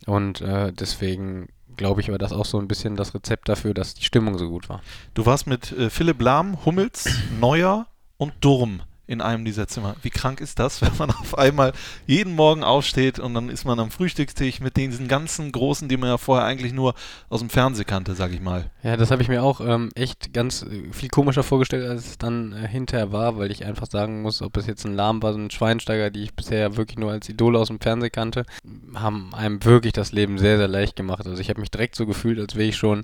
Und äh, deswegen glaube ich, war das auch so ein bisschen das Rezept dafür, dass die Stimmung so gut war. Du warst mit äh, Philipp Lahm, Hummels, Neuer, und Durm in einem dieser Zimmer. Wie krank ist das, wenn man auf einmal jeden Morgen aufsteht und dann ist man am Frühstückstisch mit diesen ganzen Großen, die man ja vorher eigentlich nur aus dem Fernsehen kannte, sag ich mal. Ja, das habe ich mir auch ähm, echt ganz äh, viel komischer vorgestellt, als es dann äh, hinterher war, weil ich einfach sagen muss, ob es jetzt ein Lahm war, so ein Schweinsteiger, die ich bisher wirklich nur als Idole aus dem Fernsehen kannte, haben einem wirklich das Leben sehr, sehr leicht gemacht. Also ich habe mich direkt so gefühlt, als wäre ich schon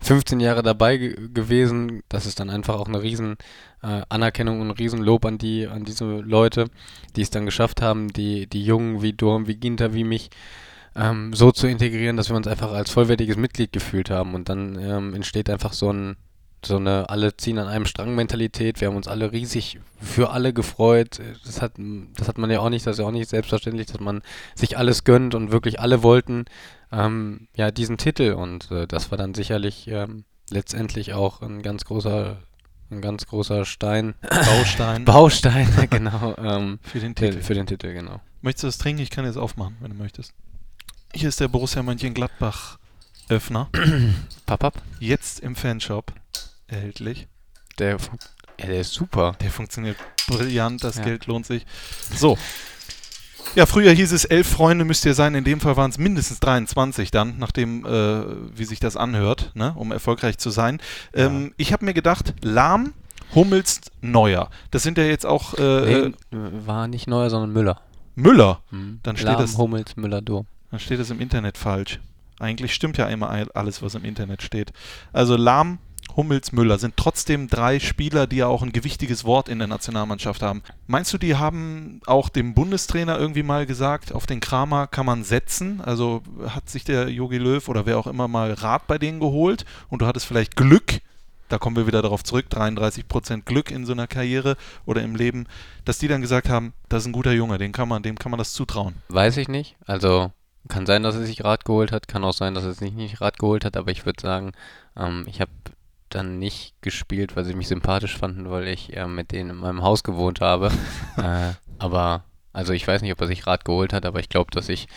15 Jahre dabei gewesen. Das ist dann einfach auch eine riesen äh, Anerkennung und ein Riesenlob an die, an diese Leute, die es dann geschafft haben, die, die Jungen wie Durm, wie Ginter, wie mich ähm, so zu integrieren, dass wir uns einfach als vollwertiges Mitglied gefühlt haben. Und dann ähm, entsteht einfach so ein so eine alle ziehen an einem Strang Mentalität. Wir haben uns alle riesig für alle gefreut. Das hat, das hat man ja auch nicht, das ist ja auch nicht selbstverständlich, dass man sich alles gönnt und wirklich alle wollten ähm, ja diesen Titel und äh, das war dann sicherlich ähm, letztendlich auch ein ganz großer ein ganz großer Stein. Baustein. Baustein, genau. Ähm, für den Titel. Für den Titel, genau. Möchtest du das trinken? Ich kann jetzt aufmachen, wenn du möchtest. Hier ist der Borussia Mönchengladbach Öffner. Papap. Jetzt im Fanshop erhältlich. Der, ja, der ist super. Der funktioniert brillant, das ja. Geld lohnt sich. So, ja, früher hieß es, elf Freunde müsst ihr sein. In dem Fall waren es mindestens 23 dann, nachdem, äh, wie sich das anhört, ne, um erfolgreich zu sein. Ähm, ja. Ich habe mir gedacht, Lahm, Hummels, Neuer. Das sind ja jetzt auch. Äh, nee, war nicht Neuer, sondern Müller. Müller? Mhm. Dann steht Lahm, das, Hummels, Müller, Durm. Dann steht das im Internet falsch. Eigentlich stimmt ja immer alles, was im Internet steht. Also Lahm, Hummels, Müller sind trotzdem drei Spieler, die ja auch ein gewichtiges Wort in der Nationalmannschaft haben. Meinst du, die haben auch dem Bundestrainer irgendwie mal gesagt, auf den Kramer kann man setzen? Also hat sich der Jogi Löw oder wer auch immer mal Rat bei denen geholt und du hattest vielleicht Glück, da kommen wir wieder darauf zurück, 33% Glück in so einer Karriere oder im Leben, dass die dann gesagt haben, das ist ein guter Junge, dem kann man, dem kann man das zutrauen. Weiß ich nicht. Also kann sein, dass er sich Rat geholt hat, kann auch sein, dass er sich nicht Rat geholt hat, aber ich würde sagen, ähm, ich habe dann nicht gespielt, weil sie mich sympathisch fanden, weil ich äh, mit denen in meinem Haus gewohnt habe. äh, aber also ich weiß nicht, ob er sich Rat geholt hat, aber ich glaube, dass ich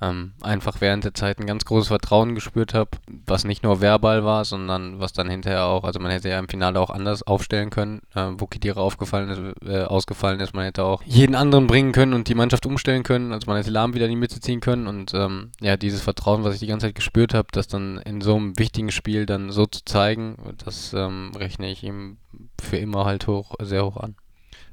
ähm, einfach während der Zeit ein ganz großes Vertrauen gespürt habe, was nicht nur verbal war, sondern was dann hinterher auch, also man hätte ja im Finale auch anders aufstellen können, äh, wo Kidira aufgefallen ist, äh, ausgefallen ist, man hätte auch jeden anderen bringen können und die Mannschaft umstellen können, also man hätte Lahm wieder in die Mitte ziehen können. Und ähm, ja, dieses Vertrauen, was ich die ganze Zeit gespürt habe, das dann in so einem wichtigen Spiel dann so zu zeigen, das ähm, rechne ich ihm für immer halt hoch, sehr hoch an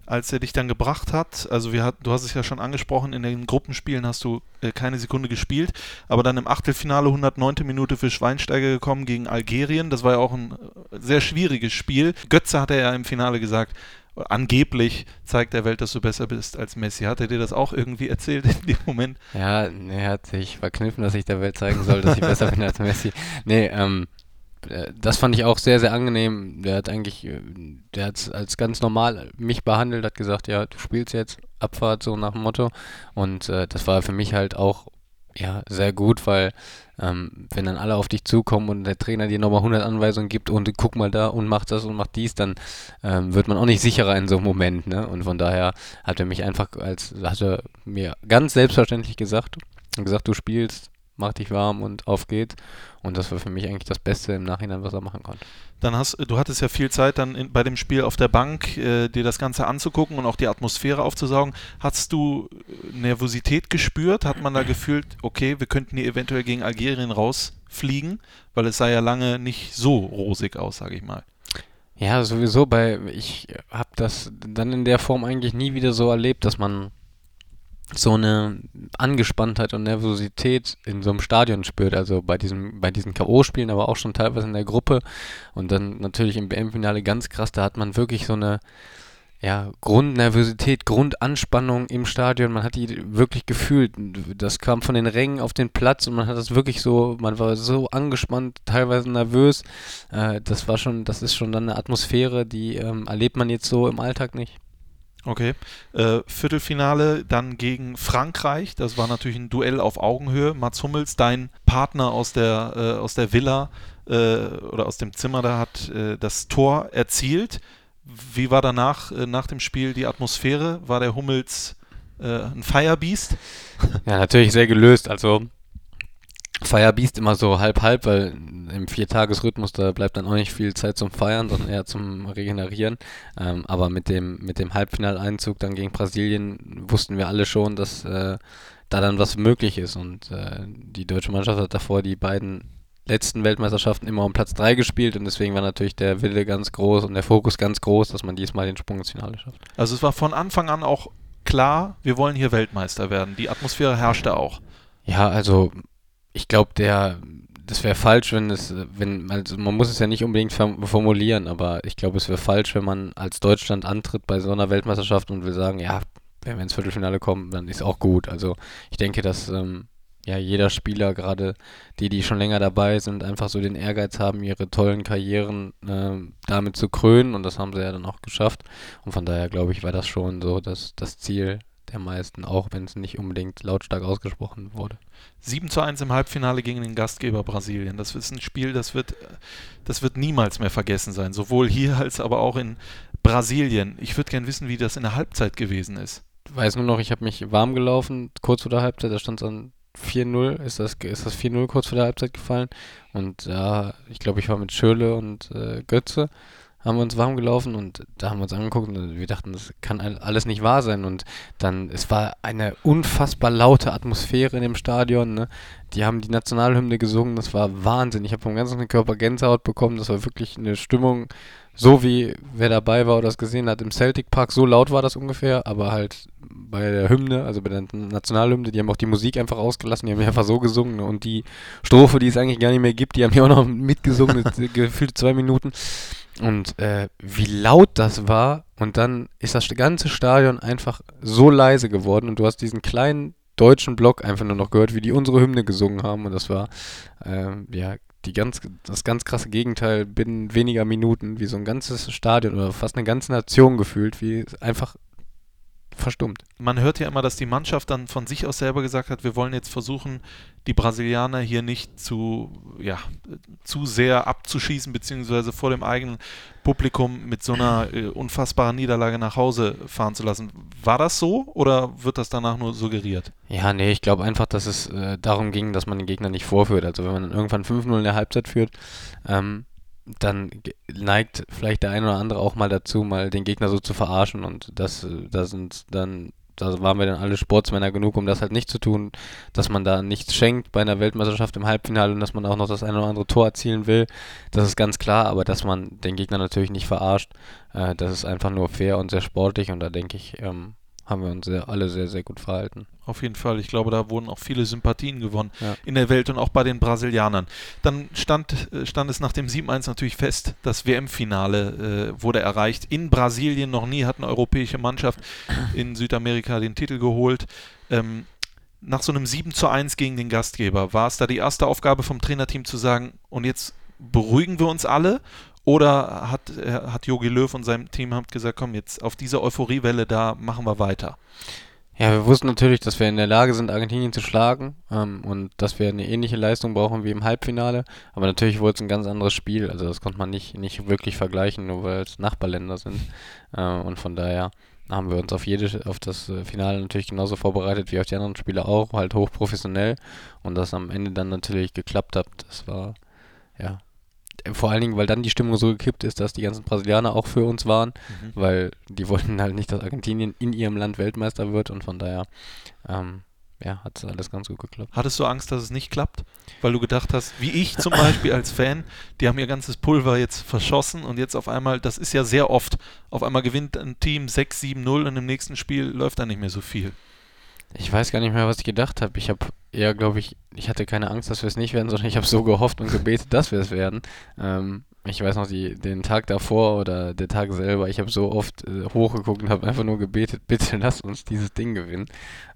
als er dich dann gebracht hat, also wir hat, du hast es ja schon angesprochen, in den Gruppenspielen hast du äh, keine Sekunde gespielt, aber dann im Achtelfinale 109. Minute für Schweinsteiger gekommen gegen Algerien. Das war ja auch ein äh, sehr schwieriges Spiel. Götze hat er ja im Finale gesagt, angeblich zeigt der Welt, dass du besser bist als Messi. Hat er dir das auch irgendwie erzählt in dem Moment? Ja, er hat sich verkniffen, dass ich der Welt zeigen soll, dass ich besser bin als Messi. Nee, ähm, äh, das fand ich auch sehr, sehr angenehm. Der hat eigentlich, äh, der hat als ganz normal mich behandelt, hat gesagt, ja, du spielst jetzt Abfahrt, so nach dem Motto. Und äh, das war für mich halt auch ja, sehr gut, weil ähm, wenn dann alle auf dich zukommen und der Trainer dir nochmal 100 Anweisungen gibt und guck mal da und mach das und mach dies, dann ähm, wird man auch nicht sicherer in so einem Moment. Ne? Und von daher hat er mich einfach als, hat er mir ganz selbstverständlich gesagt, gesagt, du spielst mach dich warm und auf geht's. Und das war für mich eigentlich das Beste im Nachhinein, was er machen konnte. Dann hast du hattest ja viel Zeit dann in, bei dem Spiel auf der Bank, äh, dir das Ganze anzugucken und auch die Atmosphäre aufzusaugen. Hast du äh, Nervosität gespürt? Hat man da gefühlt, okay, wir könnten hier eventuell gegen Algerien rausfliegen, weil es sah ja lange nicht so rosig aus, sage ich mal. Ja, sowieso bei ich habe das dann in der Form eigentlich nie wieder so erlebt, dass man so eine Angespanntheit und Nervosität in so einem Stadion spürt, also bei diesem, bei diesen K.O.-Spielen, aber auch schon teilweise in der Gruppe und dann natürlich im WM-Finale ganz krass, da hat man wirklich so eine ja, Grundnervosität, Grundanspannung im Stadion, man hat die wirklich gefühlt, das kam von den Rängen auf den Platz und man hat das wirklich so, man war so angespannt, teilweise nervös, äh, das war schon, das ist schon dann eine Atmosphäre, die ähm, erlebt man jetzt so im Alltag nicht. Okay. Äh, Viertelfinale dann gegen Frankreich. Das war natürlich ein Duell auf Augenhöhe. Mats Hummels, dein Partner aus der, äh, aus der Villa äh, oder aus dem Zimmer, da hat äh, das Tor erzielt. Wie war danach, äh, nach dem Spiel, die Atmosphäre? War der Hummels äh, ein Firebeast? Ja, natürlich sehr gelöst. Also Firebeast immer so halb-halb, weil im Viertagesrhythmus, da bleibt dann auch nicht viel Zeit zum Feiern, sondern eher zum Regenerieren. Ähm, aber mit dem, mit dem Halbfinaleinzug dann gegen Brasilien wussten wir alle schon, dass äh, da dann was möglich ist. Und äh, die deutsche Mannschaft hat davor die beiden letzten Weltmeisterschaften immer um Platz 3 gespielt und deswegen war natürlich der Wille ganz groß und der Fokus ganz groß, dass man diesmal den Sprung ins Finale schafft. Also es war von Anfang an auch klar, wir wollen hier Weltmeister werden. Die Atmosphäre herrschte auch. Ja, also ich glaube, der, das wäre falsch, wenn es, wenn, also man muss es ja nicht unbedingt formulieren, aber ich glaube, es wäre falsch, wenn man als Deutschland antritt bei so einer Weltmeisterschaft und will sagen, ja, wenn wir ins Viertelfinale kommen, dann ist auch gut. Also ich denke, dass ähm, ja jeder Spieler, gerade die, die schon länger dabei sind, einfach so den Ehrgeiz haben, ihre tollen Karrieren äh, damit zu krönen und das haben sie ja dann auch geschafft. Und von daher glaube ich, war das schon so das, das Ziel der meisten, auch wenn es nicht unbedingt lautstark ausgesprochen wurde. 7 zu 1 im Halbfinale gegen den Gastgeber Brasilien. Das ist ein Spiel, das wird, das wird niemals mehr vergessen sein. Sowohl hier als aber auch in Brasilien. Ich würde gerne wissen, wie das in der Halbzeit gewesen ist. Ich weiß nur noch, ich habe mich warm gelaufen, kurz vor der Halbzeit, da stand es an 4-0, ist das, ist das 4-0 kurz vor der Halbzeit gefallen. Und ja, ich glaube, ich war mit Schöle und äh, Götze haben wir uns warm gelaufen und da haben wir uns angeguckt und wir dachten, das kann alles nicht wahr sein. Und dann, es war eine unfassbar laute Atmosphäre in dem Stadion. Ne? Die haben die Nationalhymne gesungen, das war Wahnsinn. Ich habe vom ganzen Körper Gänsehaut bekommen, das war wirklich eine Stimmung, so wie wer dabei war oder das gesehen hat im Celtic Park, so laut war das ungefähr, aber halt bei der Hymne, also bei der Nationalhymne, die haben auch die Musik einfach ausgelassen, die haben einfach so gesungen ne? und die Strophe, die es eigentlich gar nicht mehr gibt, die haben ja auch noch mitgesungen, gefühlt zwei Minuten. Und äh, wie laut das war. Und dann ist das ganze Stadion einfach so leise geworden. Und du hast diesen kleinen deutschen Block einfach nur noch gehört, wie die unsere Hymne gesungen haben. Und das war, äh, ja, die ganz, das ganz krasse Gegenteil binnen weniger Minuten, wie so ein ganzes Stadion oder fast eine ganze Nation gefühlt, wie einfach verstummt. Man hört ja immer, dass die Mannschaft dann von sich aus selber gesagt hat, wir wollen jetzt versuchen, die Brasilianer hier nicht zu, ja, zu sehr abzuschießen, beziehungsweise vor dem eigenen Publikum mit so einer äh, unfassbaren Niederlage nach Hause fahren zu lassen. War das so oder wird das danach nur suggeriert? Ja, nee, ich glaube einfach, dass es äh, darum ging, dass man den Gegner nicht vorführt. Also wenn man irgendwann 5-0 in der Halbzeit führt, ähm, dann neigt vielleicht der eine oder andere auch mal dazu, mal den Gegner so zu verarschen und das, äh, da sind dann, da waren wir dann alle Sportsmänner genug, um das halt nicht zu tun, dass man da nichts schenkt bei einer Weltmeisterschaft im Halbfinale und dass man auch noch das eine oder andere Tor erzielen will, das ist ganz klar, aber dass man den Gegner natürlich nicht verarscht, äh, das ist einfach nur fair und sehr sportlich und da denke ich, ähm, haben wir uns sehr, alle sehr, sehr gut verhalten. Auf jeden Fall. Ich glaube, da wurden auch viele Sympathien gewonnen Ja. in der Welt und auch bei den Brasilianern. Dann stand, äh, stand es nach dem 7-1 natürlich fest, das WM-Finale äh, wurde erreicht. In Brasilien noch nie hat eine europäische Mannschaft in Südamerika den Titel geholt. Ähm, nach so einem 7 zu 1 gegen den Gastgeber, war es da die erste Aufgabe vom Trainerteam zu sagen, und jetzt beruhigen wir uns alle? Oder hat, äh, hat Jogi Löw und sein Team gesagt, komm, jetzt auf dieser Euphoriewelle, da machen wir weiter? Ja, wir wussten natürlich, dass wir in der Lage sind, Argentinien zu schlagen ähm, und dass wir eine ähnliche Leistung brauchen wie im Halbfinale. Aber natürlich wurde es ein ganz anderes Spiel. Also das konnte man nicht, nicht wirklich vergleichen, nur weil es Nachbarländer sind. Äh, und von daher haben wir uns auf jede, auf das äh, Finale natürlich genauso vorbereitet wie auf die anderen Spiele auch, halt hochprofessionell. Und das am Ende dann natürlich geklappt hat, das war ja vor allen Dingen, weil dann die Stimmung so gekippt ist, dass die ganzen Brasilianer auch für uns waren, Mhm. weil die wollten halt nicht, dass Argentinien in ihrem Land Weltmeister wird und von daher, ähm, ja, hat es alles ganz gut geklappt. Hattest du Angst, dass es nicht klappt? Weil du gedacht hast, wie ich zum Beispiel als Fan, die haben ihr ganzes Pulver jetzt verschossen und jetzt auf einmal, das ist ja sehr oft, auf einmal gewinnt ein Team 6-7-0 und im nächsten Spiel läuft da nicht mehr so viel. Ich weiß gar nicht mehr, was ich gedacht habe. Ich habe eher, glaube ich, ich hatte keine Angst, dass wir es nicht werden, sondern ich habe so gehofft und gebetet, dass wir es werden. Ähm, ich weiß noch, die, den Tag davor oder der Tag selber, ich habe so oft äh, hochgeguckt und habe einfach nur gebetet, bitte lass uns dieses Ding gewinnen.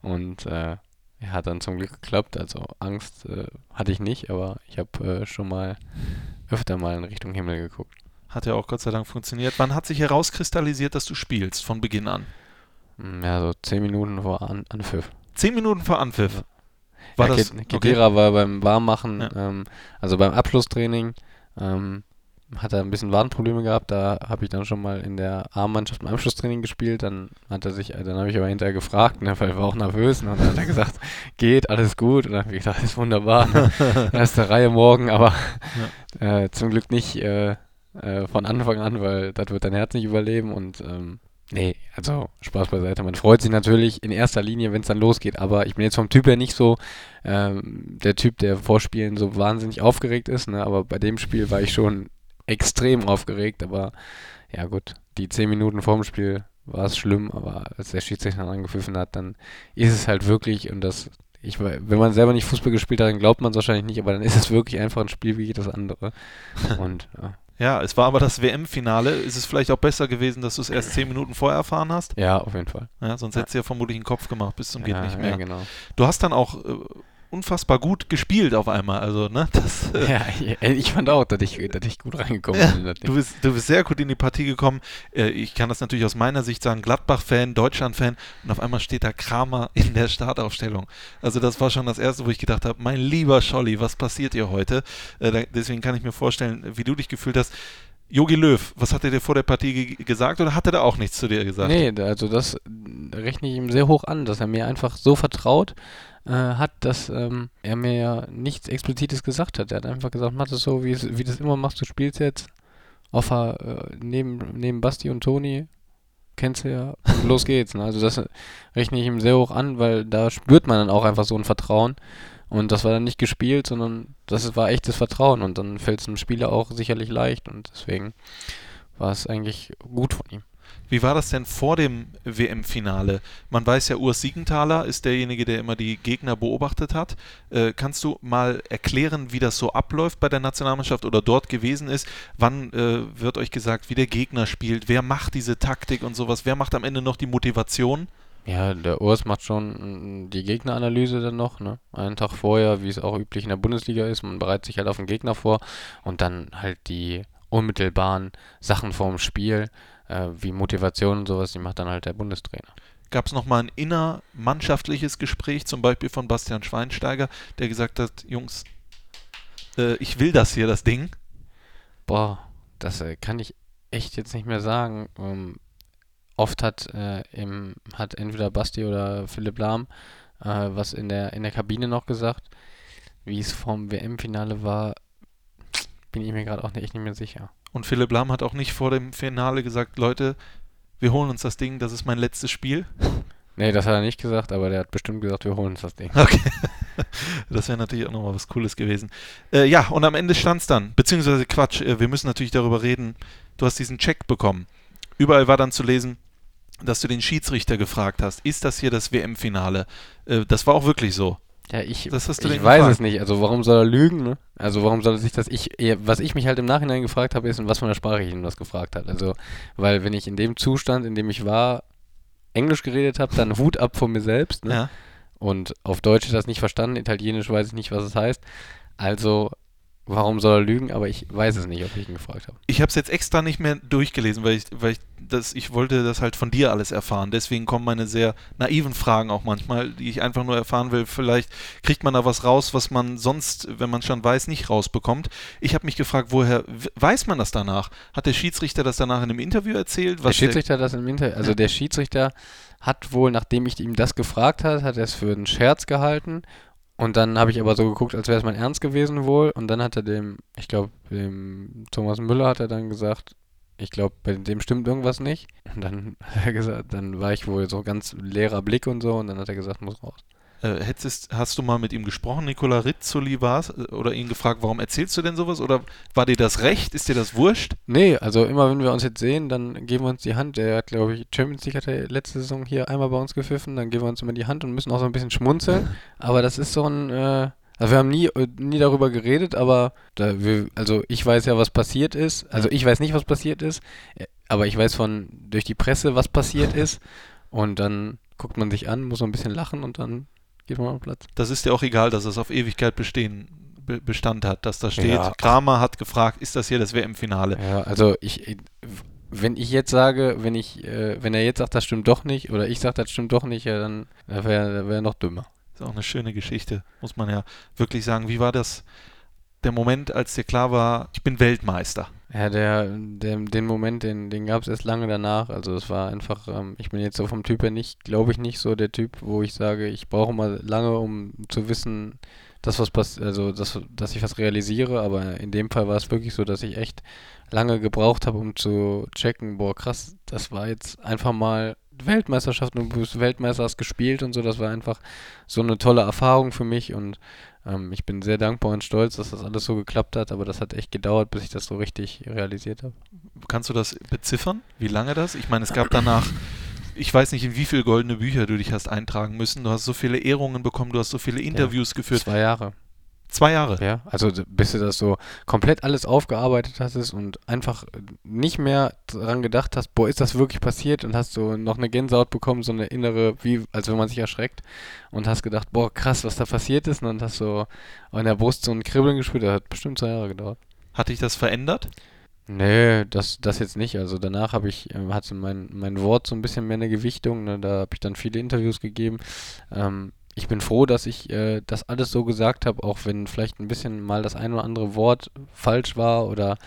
Und äh, ja, hat dann zum Glück geklappt. Also Angst äh, hatte ich nicht, aber ich habe äh, schon mal öfter mal in Richtung Himmel geguckt. Hat ja auch Gott sei Dank funktioniert. Wann hat sich herauskristallisiert, dass du spielst, von Beginn an? Mm, Ja, so zehn Minuten vor An Anpfiff. Zehn Minuten vor Anpfiff. War ja, das, Ke- Kedira war beim Warmmachen, Ja. ähm, also beim Abschlusstraining, ähm, hat er ein bisschen Wadenprobleme gehabt. Da habe ich dann schon mal in der A-Mannschaft im Abschlusstraining gespielt. Dann hat er sich, dann habe ich aber hinterher gefragt, ne, weil er war auch nervös. Ne, und dann hat er gesagt, geht, alles gut. Und dann habe ich gedacht, ist wunderbar. Ne, erste Reihe morgen, aber äh, zum Glück nicht äh, äh, von Anfang an, weil das wird dein Herz nicht überleben. Und ähm, nee, also Spaß beiseite. Man freut sich natürlich in erster Linie, wenn es dann losgeht. Aber ich bin jetzt vom Typ her nicht so ähm, der Typ, der vor Spielen so wahnsinnig aufgeregt ist. Ne? Aber bei dem Spiel war ich schon extrem aufgeregt. Aber ja gut, die zehn Minuten vorm Spiel war es schlimm. Aber als der Schiedsrichter dann gepfiffen hat, dann ist es halt wirklich und das ich, we- wenn man selber nicht Fußball gespielt hat, dann glaubt man es wahrscheinlich nicht, aber dann ist es wirklich einfach ein Spiel wie jedes andere. Und ja, Ja, es war aber das WM-Finale. Ist es vielleicht auch besser gewesen, dass du es erst zehn Minuten vorher erfahren hast? ja auf jeden Fall. Ja, sonst hättest du ja vermutlich einen Kopf gemacht bis zum geht ja, nicht mehr. Ja, genau. Du hast dann auch äh, unfassbar gut gespielt auf einmal. Also, ne, das, äh, Ja, ich, ich fand auch, dass ich, dass ich gut reingekommen Ja, bin. Du bist, du bist sehr gut in die Partie gekommen. Äh, ich kann das natürlich aus meiner Sicht sagen, Gladbach-Fan, Deutschland-Fan und auf einmal steht da Kramer in der Startaufstellung. Also das war schon das Erste, wo ich gedacht habe, mein lieber Scholli, was passiert hier heute? Äh, deswegen kann ich mir vorstellen, wie du dich gefühlt hast. Jogi Löw, was hat er dir vor der Partie ge gesagt oder hat er da auch nichts zu dir gesagt? Nee, also das rechne ich ihm sehr hoch an, dass er mir einfach so vertraut äh, hat, dass ähm, er mir ja nichts Explizites gesagt hat. Er hat einfach gesagt, mach das so, wie, es, wie du es immer machst, du spielst jetzt. Auf, äh, neben, neben Basti und Toni, kennst du ja, und los geht's. Ne? Also das rechne ich ihm sehr hoch an, weil da spürt man dann auch einfach so ein Vertrauen. Und das war dann nicht gespielt, sondern das war echtes Vertrauen. Und dann fällt es einem Spieler auch sicherlich leicht. Und deswegen war es eigentlich gut von ihm. Wie war das denn vor dem WM-Finale? Man weiß ja, Urs Siegenthaler ist derjenige, der immer die Gegner beobachtet hat. Äh, kannst du mal erklären, wie das so abläuft bei der Nationalmannschaft oder dort gewesen ist? Wann äh, wird euch gesagt, wie der Gegner spielt? Wer macht diese Taktik und sowas? Wer macht am Ende noch die Motivation? Ja, der Urs macht schon mm, die Gegneranalyse dann noch, ne? Einen Tag vorher, wie es auch üblich in der Bundesliga ist. Man bereitet sich halt auf den Gegner vor und dann halt die unmittelbaren Sachen vorm Spiel, äh, wie Motivation und sowas, die macht dann halt der Bundestrainer. Gab es nochmal ein innermannschaftliches Gespräch, zum Beispiel von Bastian Schweinsteiger, der gesagt hat, Jungs, äh, ich will das hier, das Ding. Boah, das äh, kann ich echt jetzt nicht mehr sagen. Ähm, oft hat, äh, im, hat entweder Basti oder Philipp Lahm äh, was in der, in der Kabine noch gesagt. Wie es vom WM-Finale war, bin ich mir gerade auch echt nicht mehr sicher. Und Philipp Lahm hat auch nicht vor dem Finale gesagt, Leute, wir holen uns das Ding, das ist mein letztes Spiel. Nee, das hat er nicht gesagt, aber der hat bestimmt gesagt, wir holen uns das Ding. Okay. Das wäre natürlich auch nochmal was Cooles gewesen. Äh, ja, und am Ende stand es dann. Beziehungsweise Quatsch, äh, wir müssen natürlich darüber reden. Du hast diesen Check bekommen. Überall war dann zu lesen, dass du den Schiedsrichter gefragt hast, ist das hier das WM-Finale? Äh, das war auch wirklich so. Ja, ich, Das ich weiß gefragt. es nicht. Also warum soll er lügen, ne? Also warum soll er sich das... Ich, was ich mich halt im Nachhinein gefragt habe, ist, in was von der Sprache ich ihn was gefragt habe. Also, weil wenn ich in dem Zustand, in dem ich war, Englisch geredet habe, dann Hut ab von mir selbst, ne? Ja. Und auf Deutsch ist das nicht verstanden, Italienisch weiß ich nicht, was es heißt. Also, warum soll er lügen? Aber ich weiß es nicht, ob ich ihn gefragt habe. Ich habe es jetzt extra nicht mehr durchgelesen, weil ich, weil ich das, ich wollte das halt von dir alles erfahren. Deswegen kommen meine sehr naiven Fragen auch manchmal, die ich einfach nur erfahren will. Vielleicht kriegt man da was raus, was man sonst, wenn man schon weiß, nicht rausbekommt. Ich habe mich gefragt, woher weiß man das danach? Hat der Schiedsrichter das danach in einem Interview erzählt? der Schiedsrichter hat das im Interview, also Ja. der Schiedsrichter hat wohl, nachdem ich ihm das gefragt hat, hat er es für einen Scherz gehalten. Und dann habe ich aber so geguckt, als wäre es mein Ernst gewesen wohl. Und dann hat er dem, ich glaube, dem Thomas Müller hat er dann gesagt, ich glaube, bei dem stimmt irgendwas nicht. Und dann hat er gesagt, dann war ich wohl so ganz leerer Blick und so. Und dann hat er gesagt, muss raus. Äh, hättest, hast du mal mit ihm gesprochen, Nicola Rizzoli war es, oder ihn gefragt, warum erzählst du denn sowas? Oder war dir das recht? Ist dir das wurscht? Nee, also immer wenn wir uns jetzt sehen, dann geben wir uns die Hand. Der hat, glaube ich, Champions League hat er letzte Saison hier einmal bei uns gepfiffen. Dann geben wir uns immer die Hand und müssen auch so ein bisschen schmunzeln. Aber das ist so ein, äh, also wir haben nie, äh, nie darüber geredet, aber da wir, also ich weiß ja, was passiert ist. Also ich weiß nicht, was passiert ist, äh, aber ich weiß von durch die Presse, was passiert ist. Und dann guckt man sich an, muss so ein bisschen lachen und dann geht man auf den Platz. Das ist dir auch egal, dass es auf Ewigkeit bestehen, be Bestand hat, dass da steht, Ja. Kramer hat gefragt, ist das hier das WM-Finale? Ja, also ich, wenn ich jetzt sage, wenn ich, äh, wenn er jetzt sagt, das stimmt doch nicht, oder ich sage, das stimmt doch nicht, ja, dann wäre wär er noch dümmer. Ist auch eine schöne Geschichte, muss man ja wirklich sagen. Wie war das, der Moment, als dir klar war, ich bin Weltmeister? Ja, der, der, den Moment, den, den gab es erst lange danach. Also es war einfach, ähm, ich bin jetzt so vom Typ her nicht, glaube ich nicht so der Typ, wo ich sage, ich brauche mal lange, um zu wissen, dass was passiert, also dass, dass ich was realisiere. Aber in dem Fall war es wirklich so, dass ich echt lange gebraucht habe, um zu checken, boah, krass, das war jetzt einfach mal Weltmeisterschaft und du bist Weltmeister, hast gespielt und so. Das war einfach so eine tolle Erfahrung für mich und ähm, ich bin sehr dankbar und stolz, dass das alles so geklappt hat, aber das hat echt gedauert, bis ich das so richtig realisiert habe. Kannst du das beziffern? Wie lange das? Ich meine, es gab danach, ich weiß nicht, in wie viele goldene Bücher du dich hast eintragen müssen. Du hast so viele Ehrungen bekommen, du hast so viele Interviews geführt. Zwei Jahre. Zwei Jahre. Ja, also bis du das so komplett alles aufgearbeitet hast und einfach nicht mehr daran gedacht hast, boah, ist das wirklich passiert und hast so noch eine Gänsehaut bekommen, so eine innere, wie als wenn man sich erschreckt und hast gedacht, boah, krass, was da passiert ist und dann hast du in der Brust so ein Kribbeln gespürt, das hat bestimmt zwei Jahre gedauert. Hat dich das verändert? Nee, das, das jetzt nicht. Also danach habe ich, ähm, hatte mein, mein Wort so ein bisschen mehr eine Gewichtung. Ne? Da habe ich dann viele Interviews gegeben. Ähm, ich bin froh, dass ich äh, das alles so gesagt habe, auch wenn vielleicht ein bisschen mal das ein oder andere Wort falsch war oder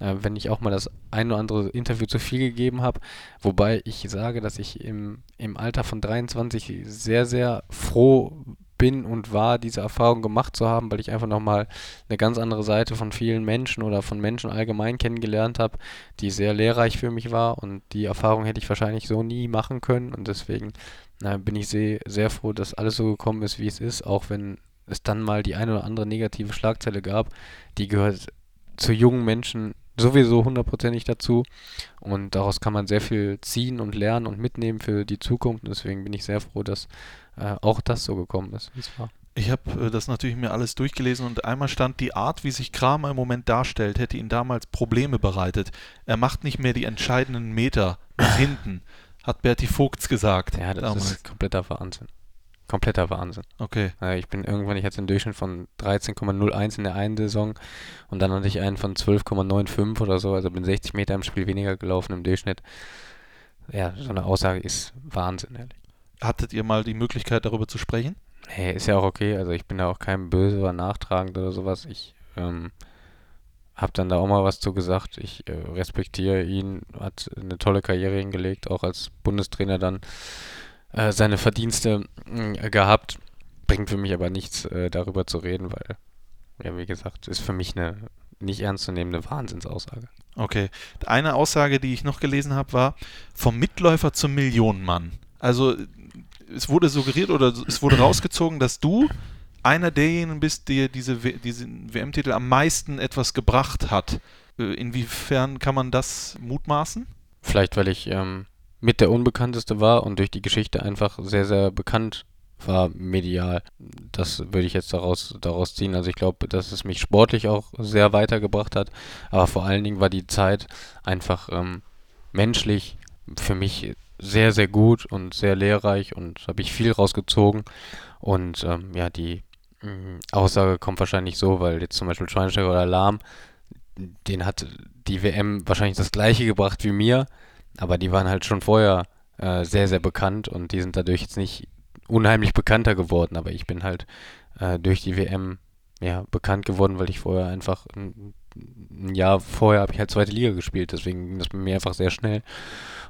äh, wenn ich auch mal das ein oder andere Interview zu viel gegeben habe. Wobei ich sage, dass ich im, im Alter von 23 sehr, sehr froh bin und war, diese Erfahrung gemacht zu haben, weil ich einfach nochmal eine ganz andere Seite von vielen Menschen oder von Menschen allgemein kennengelernt habe, die sehr lehrreich für mich war. Und die Erfahrung hätte ich wahrscheinlich so nie machen können. Und deswegen na, bin ich sehr, sehr froh, dass alles so gekommen ist, wie es ist, auch wenn es dann mal die eine oder andere negative Schlagzeile gab, die gehört zu jungen Menschen sowieso hundertprozentig dazu. Und daraus kann man sehr viel ziehen und lernen und mitnehmen für die Zukunft. Und deswegen bin ich sehr froh, dass äh, auch das so gekommen ist, wie es war. Ich habe äh, das natürlich mir alles durchgelesen und einmal stand, die Art, wie sich Kramer im Moment darstellt, hätte ihm damals Probleme bereitet. Er macht nicht mehr die entscheidenden Meter nach hinten. hat Berti Vogts gesagt. Ja, das damals. ist kompletter Wahnsinn. Kompletter Wahnsinn. Okay. Äh, Ich bin irgendwann, ich hatte einen Durchschnitt von 13,01 in der einen Saison und dann hatte ich einen von 12,95 oder so, also bin 60 Meter im Spiel weniger gelaufen im Durchschnitt. Ja, so eine Aussage ist Wahnsinn, ehrlich. Hattet ihr mal die Möglichkeit, darüber zu sprechen? Hey, ist ja auch okay, also ich bin da auch kein böse oder nachtragend oder sowas. Ich ähm, habe dann da auch mal was zu gesagt. Ich äh, respektiere ihn, hat eine tolle Karriere hingelegt, auch als Bundestrainer dann äh, seine Verdienste mh, gehabt. Bringt für mich aber nichts, äh, darüber zu reden, weil, ja, wie gesagt, ist für mich eine nicht ernstzunehmende Wahnsinnsaussage. Okay. Eine Aussage, die ich noch gelesen habe, war vom Mitläufer zum Millionenmann. Also es wurde suggeriert oder es wurde rausgezogen, dass du einer derjenigen bist, der diese diesen WM-Titel am meisten etwas gebracht hat. Äh, Inwiefern kann man das mutmaßen? Vielleicht, weil ich ähm, mit der Unbekannteste war und durch die Geschichte einfach sehr, sehr bekannt war medial. Das würde ich jetzt daraus, daraus ziehen. Also ich glaube, dass es mich sportlich auch sehr weitergebracht hat. Aber vor allen Dingen war die Zeit einfach ähm, menschlich für mich sehr, sehr gut und sehr lehrreich und habe ich viel rausgezogen. Und ähm, ja, die mh, Aussage kommt wahrscheinlich so, weil jetzt zum Beispiel Schweinsteiger oder Lahm, den hat die WM wahrscheinlich das gleiche gebracht wie mir, aber die waren halt schon vorher äh, sehr, sehr bekannt und die sind dadurch jetzt nicht unheimlich bekannter geworden, aber ich bin halt äh, durch die WM ja, bekannt geworden, weil ich vorher einfach ein, ein Jahr vorher habe ich halt zweite Liga gespielt, deswegen ging das bei mir einfach sehr schnell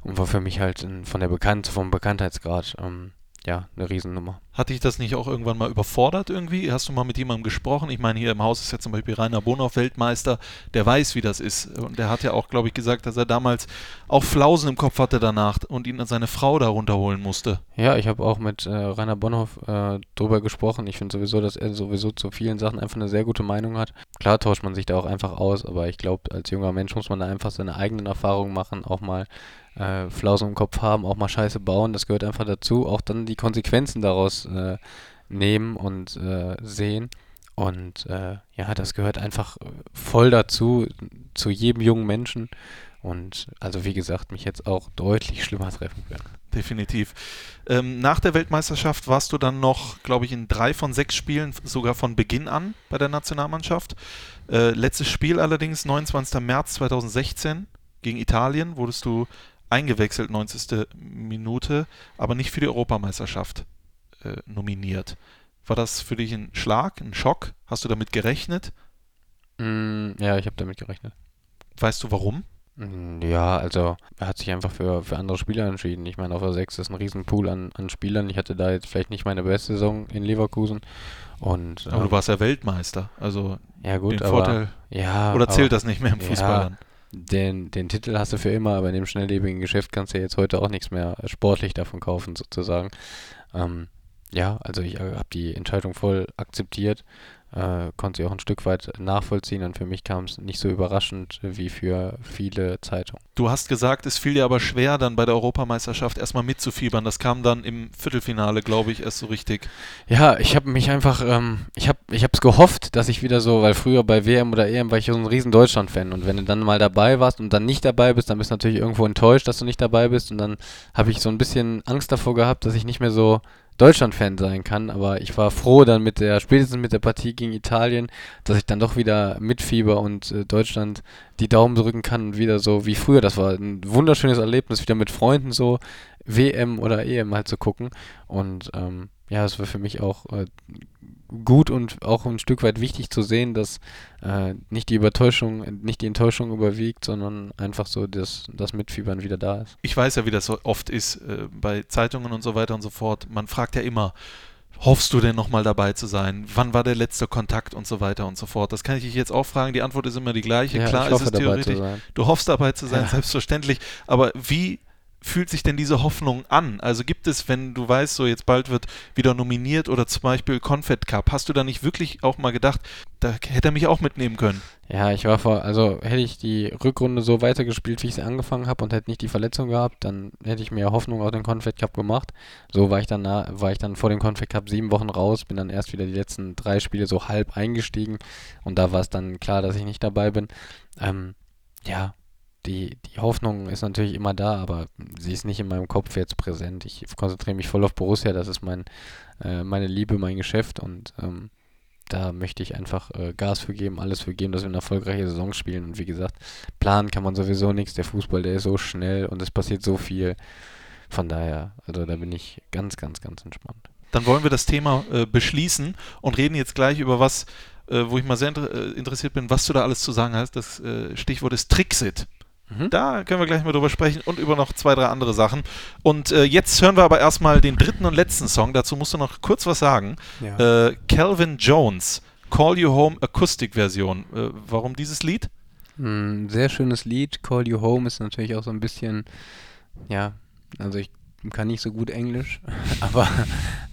und war für mich halt ein, von der Bekannt vom Bekanntheitsgrad ähm, ja eine Riesennummer. Hat dich das nicht auch irgendwann mal überfordert irgendwie? Hast du mal mit jemandem gesprochen? Ich meine, hier im Haus ist ja zum Beispiel Rainer Bonhoff Weltmeister, der weiß, wie das ist. Und der hat ja auch, glaube ich, gesagt, dass er damals auch Flausen im Kopf hatte danach und ihn seine Frau da runterholen musste. Ja, ich habe auch mit äh, Rainer Bonhoff äh, drüber gesprochen. Ich finde sowieso, dass er sowieso zu vielen Sachen einfach eine sehr gute Meinung hat. Klar tauscht man sich da auch einfach aus, aber ich glaube, als junger Mensch muss man da einfach seine eigenen Erfahrungen machen, auch mal äh, Flausen im Kopf haben, auch mal Scheiße bauen. Das gehört einfach dazu. Auch dann die Konsequenzen daraus äh, nehmen und äh, sehen. Und äh, ja, das gehört einfach voll dazu, zu jedem jungen Menschen. Und also wie gesagt, mich jetzt auch deutlich schlimmer treffen können. Definitiv. Ähm, nach der Weltmeisterschaft warst du dann noch, glaube ich, in drei von sechs Spielen sogar von Beginn an bei der Nationalmannschaft. Äh, letztes Spiel allerdings, 29. März 2016 gegen Italien, wurdest du eingewechselt, 90. Minute, aber nicht für die Europameisterschaft äh, nominiert. War das für dich ein Schlag, ein Schock? Hast du damit gerechnet? Mm, ja, ich habe damit gerechnet. Weißt du warum? Mm, Ja, also er hat sich einfach für, für andere Spieler entschieden. Ich meine, auf der 6 ist ein riesen Pool an, an Spielern. Ich hatte da jetzt vielleicht nicht meine beste Saison in Leverkusen. Und Aber ähm, du warst ja Weltmeister, also ja gut, den aber Vorteil. ja, Oder zählt aber das nicht mehr im ja, Fußball dann? Den, den Titel hast du für immer, aber in dem schnelllebigen Geschäft kannst du jetzt heute auch nichts mehr sportlich davon kaufen, sozusagen. Ähm, ja, also ich äh, habe die Entscheidung voll akzeptiert, äh, konnte sie auch ein Stück weit nachvollziehen und für mich kam es nicht so überraschend wie für viele Zeitungen. Du hast gesagt, es fiel dir aber schwer, dann bei der Europameisterschaft erstmal mitzufiebern. Das kam dann im Viertelfinale, glaube ich, erst so richtig. Ja, ich habe mich einfach, ähm, ich habe ich es gehofft, dass ich wieder so, weil früher bei WM oder EM war ich so ein riesen Deutschland-Fan und wenn du dann mal dabei warst und dann nicht dabei bist, dann bist du natürlich irgendwo enttäuscht, dass du nicht dabei bist und dann habe ich so ein bisschen Angst davor gehabt, dass ich nicht mehr so Deutschland-Fan sein kann, aber ich war froh dann mit der, spätestens mit der Partie gegen Italien, dass ich dann doch wieder mitfieber und äh, Deutschland die Daumen drücken kann und wieder so wie früher. Das war ein wunderschönes Erlebnis, wieder mit Freunden so WM oder EM halt zu gucken und ähm, ja, es war für mich auch äh, gut und auch ein Stück weit wichtig zu sehen, dass äh, nicht die Übertäuschung, nicht die Enttäuschung überwiegt, sondern einfach so das, das Mitfiebern wieder da ist. Ich weiß ja, wie das so oft ist äh, bei Zeitungen und so weiter und so fort. Man fragt ja immer, hoffst du denn nochmal dabei zu sein? Wann war der letzte Kontakt und so weiter und so fort? Das kann ich dich jetzt auch fragen. Die Antwort ist immer die gleiche. Ja, Klar ist es theoretisch. Du hoffst dabei zu sein, Ja. selbstverständlich. Aber wie fühlt sich denn diese Hoffnung an? Also gibt es, wenn du weißt, so jetzt bald wird wieder nominiert oder zum Beispiel Confed Cup, hast du da nicht wirklich auch mal gedacht, da hätte er mich auch mitnehmen können? Ja, ich war vor, also hätte ich die Rückrunde so weitergespielt, wie ich sie angefangen habe und hätte nicht die Verletzung gehabt, dann hätte ich mir Hoffnung auf den Confed Cup gemacht. So war ich dann, war ich dann vor dem Confed Cup sieben Wochen raus, bin dann erst wieder die letzten drei Spiele so halb eingestiegen und da war es dann klar, dass ich nicht dabei bin. Ähm, ja, die, die Hoffnung ist natürlich immer da, aber sie ist nicht in meinem Kopf jetzt präsent. Ich konzentriere mich voll auf Borussia, das ist mein, äh, meine Liebe, mein Geschäft und ähm, da möchte ich einfach äh, Gas für geben, alles für geben, dass wir eine erfolgreiche Saison spielen. Und wie gesagt, planen kann man sowieso nichts. Der Fußball, der ist so schnell und es passiert so viel. Von daher, also da bin ich ganz, ganz, ganz entspannt. Dann wollen wir das Thema äh, beschließen und reden jetzt gleich über was, äh, wo ich mal sehr äh, interessiert bin, was du da alles zu sagen hast. Das äh, Stichwort ist Trixit. Mhm. Da können wir gleich mal drüber sprechen und über noch zwei, drei andere Sachen. Und äh, jetzt hören wir aber erstmal den dritten und letzten Song. Dazu musst du noch kurz was sagen. Ja. Äh, Calvin Jones, Call You Home Akustikversion. Äh, warum dieses Lied? Ein sehr schönes Lied. Call You Home ist natürlich auch so ein bisschen, ja, also ich kann nicht so gut Englisch, aber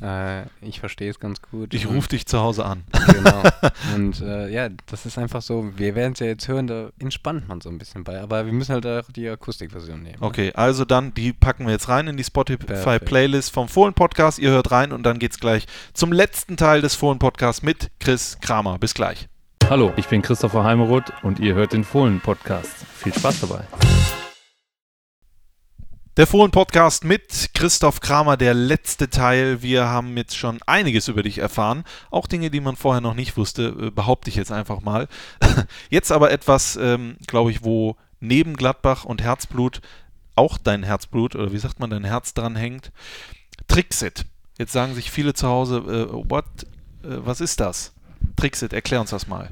äh, ich verstehe es ganz gut. Ich rufe dich zu Hause an. Genau. Und äh, ja, das ist einfach so, wir werden es ja jetzt hören, da entspannt man so ein bisschen bei. Aber wir müssen halt auch die Akustikversion nehmen. ne? Okay, also dann, die packen wir jetzt rein in die. Spotify-Playlist vom Fohlen-Podcast. Ihr hört rein und dann geht's gleich zum letzten Teil des Fohlen-Podcasts mit Chris Kramer. Bis gleich. Hallo, ich bin Christopher Heimeroth und ihr hört den Fohlen-Podcast. Viel Spaß dabei. Der Fohlen-Podcast mit Christoph Kramer, der letzte Teil. Wir haben jetzt schon einiges über dich erfahren. Auch Dinge, die man vorher noch nicht wusste, äh, behaupte ich jetzt einfach mal. Jetzt aber etwas, ähm, glaube ich, wo neben Gladbach und Herzblut auch dein Herzblut, oder wie sagt man, dein Herz dran hängt. Trixit. Jetzt sagen sich viele zu Hause, äh, what, äh, was ist das? Trixit, erklär uns das mal.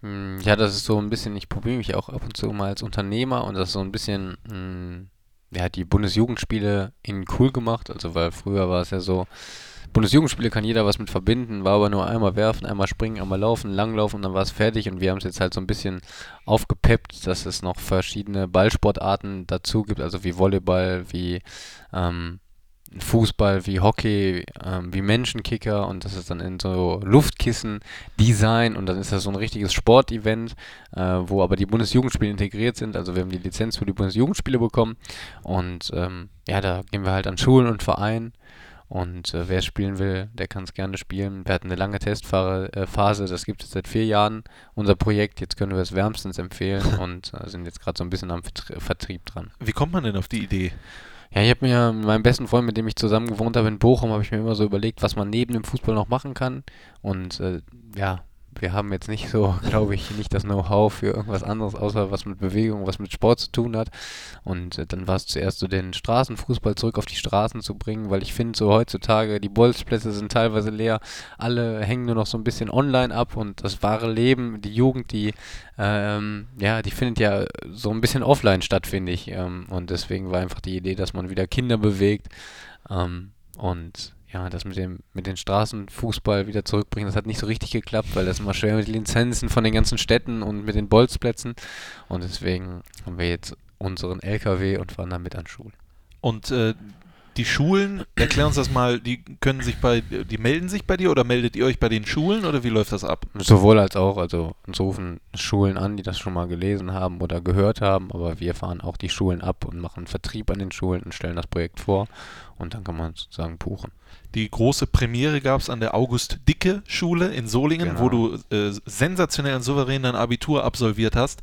Hm, Ja, das ist so ein bisschen, ich probiere mich auch ab und zu mal als Unternehmer und das ist so ein bisschen, hm, ja, die Bundesjugendspiele in cool gemacht. Also, weil früher war es ja so, Bundesjugendspiele kann jeder was mit verbinden, war aber nur einmal werfen, einmal springen, einmal laufen, langlaufen und dann war es fertig und wir haben es jetzt halt so ein bisschen aufgepeppt, dass es noch verschiedene Ballsportarten dazu gibt, also wie Volleyball, wie ähm, Fußball, wie Hockey, ähm, wie Menschenkicker und das ist dann in so Luftkissen-Design und dann ist das so ein richtiges Sportevent, äh, wo aber die Bundesjugendspiele integriert sind. Also wir haben die Lizenz für die Bundesjugendspiele bekommen und ähm, ja, da gehen wir halt an Schulen und Vereinen und äh, wer spielen will, der kann es gerne spielen. Wir hatten eine lange Testphase, äh, das gibt es seit vier Jahren, unser Projekt. Jetzt können wir es wärmstens empfehlen und äh, sind jetzt gerade so ein bisschen am Vertrie Vertrieb dran. Wie kommt man denn auf die Idee? Ja, ich habe mir mit meinem besten Freund, mit dem ich zusammen gewohnt habe in Bochum, habe ich mir immer so überlegt, was man neben dem Fußball noch machen kann. Und äh, ja, wir haben jetzt nicht so, glaube ich, nicht das Know-how für irgendwas anderes, außer was mit Bewegung, was mit Sport zu tun hat. Und äh, dann war es zuerst so, den Straßenfußball zurück auf die Straßen zu bringen, weil ich finde, so heutzutage, die Bolzplätze sind teilweise leer, alle hängen nur noch so ein bisschen online ab und das wahre Leben, die Jugend, die, ähm, ja, die findet ja so ein bisschen offline statt, finde ich. Ähm, und deswegen war einfach die Idee, dass man wieder Kinder bewegt. Ähm, und ja, das mit dem mit den Straßenfußball wieder zurückbringen, das hat nicht so richtig geklappt, weil das immer schwer mit den Lizenzen von den ganzen Städten und mit den Bolzplätzen. Und deswegen haben wir jetzt unseren LKW und fahren damit an Schulen. Und äh, die Schulen, erklär uns das mal, die können sich bei, die melden sich bei dir oder meldet ihr euch bei den Schulen oder wie läuft das ab? Sowohl als auch, also uns rufen Schulen an, die das schon mal gelesen haben oder gehört haben, aber wir fahren auch die Schulen ab und machen Vertrieb an den Schulen und stellen das Projekt vor und dann kann man sozusagen buchen. Die große Premiere gab es an der August-Dicke-Schule in Solingen, Genau. wo du äh, sensationell und souverän dein Abitur absolviert hast.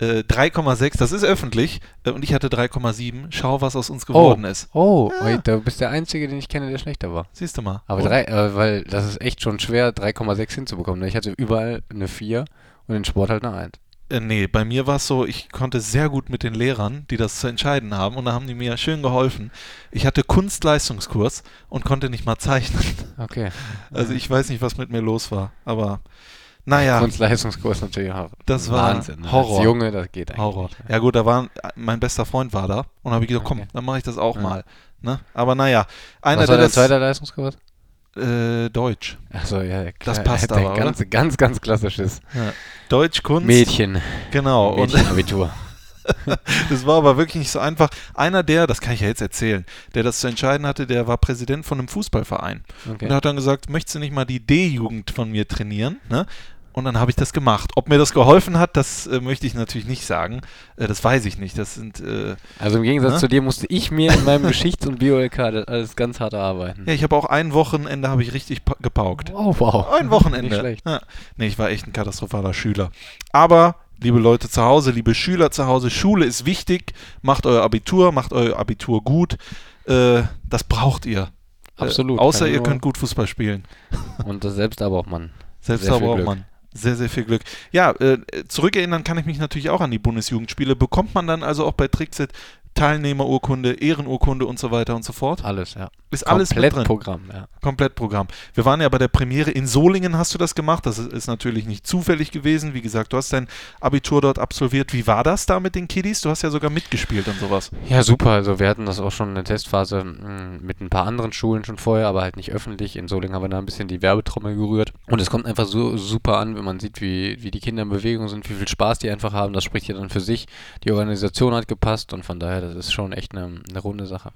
Äh, 3,6, das ist öffentlich äh, und ich hatte 3,7. Schau, was aus uns geworden ist. Oh, Ja. wait, du bist der Einzige, den ich kenne, der schlechter war. Siehst du mal. Aber Und- drei, äh, weil das ist echt schon schwer, 3,6 hinzubekommen. ne? Ich hatte überall eine 4 und in Sport halt eine 1. Äh, nee, bei mir war es so, ich konnte sehr gut mit den Lehrern, die das zu entscheiden haben, und da haben die mir schön geholfen. Ich hatte Kunstleistungskurs und konnte nicht mal zeichnen. Okay. Also ich weiß nicht, was mit mir los war, aber naja, Kunstleistungskurs natürlich auch. Das war Wahnsinn. ne? Horror. Als Junge, das geht eigentlich. Horror. nicht, ne? Ja gut, da war mein bester Freund war da und habe ich gesagt, komm, Okay. dann mache ich das auch Ja. mal. Ne? Aber naja, einer Was war der zweiter Leistungskurs? äh, Deutsch, Achso, ja, klar. Das passt Ein aber, ganz, ganz, ganz klassisches Deutsch Kunst. Mädchen. Genau. Mädchenabitur. das war aber wirklich nicht so einfach. Einer der, das kann ich ja jetzt erzählen, der das zu entscheiden hatte, der war Präsident von einem Fußballverein. Okay. Und er hat dann gesagt, möchtest du nicht mal die D-Jugend von mir trainieren? Ne? Und dann habe ich das gemacht. Ob mir das geholfen hat, das äh, möchte ich natürlich nicht sagen. Äh, das weiß ich nicht. Das sind äh, Also im Gegensatz Ne? zu dir musste ich mir in meinem Geschichts- und Bio-LK alles ganz hart erarbeiten. Ja, ich habe auch ein Wochenende habe ich richtig pa- gepaukt. Wow, wow. Ein Wochenende. Nicht schlecht. Ja. Nee, ich war echt ein katastrophaler Schüler. Aber liebe Leute zu Hause, liebe Schüler zu Hause, Schule ist wichtig. Macht euer Abitur, macht euer Abitur gut. Äh, das braucht ihr. Absolut. Äh, außer ihr könnt gut Fußball spielen. Und das selbst aber auch man. Selbst Sehr da viel braucht Glück. man sehr, sehr viel Glück. Ja, äh, zurückerinnern kann ich mich natürlich auch an die Bundesjugendspiele. Bekommt man dann also auch bei Trixit Teilnehmerurkunde, Ehrenurkunde und so weiter und so fort? Alles, ja. Ist alles mit drin. Programm, ja. Komplettprogramm. Wir waren ja bei der Premiere in Solingen, hast du das gemacht. Das ist, natürlich nicht zufällig gewesen. Wie gesagt, du hast dein Abitur dort absolviert. Wie war das da mit den Kiddies? Du hast ja sogar mitgespielt und sowas. Ja, super. Also wir hatten das auch schon in der Testphase mh, mit ein paar anderen Schulen schon vorher, aber halt nicht öffentlich. In Solingen haben wir da ein bisschen die Werbetrommel gerührt. Und es kommt einfach so super an, wenn man sieht, wie, wie die Kinder in Bewegung sind, wie viel Spaß die einfach haben. Das spricht ja dann für sich. Die Organisation hat gepasst und von daher, das ist schon echt eine, eine runde Sache.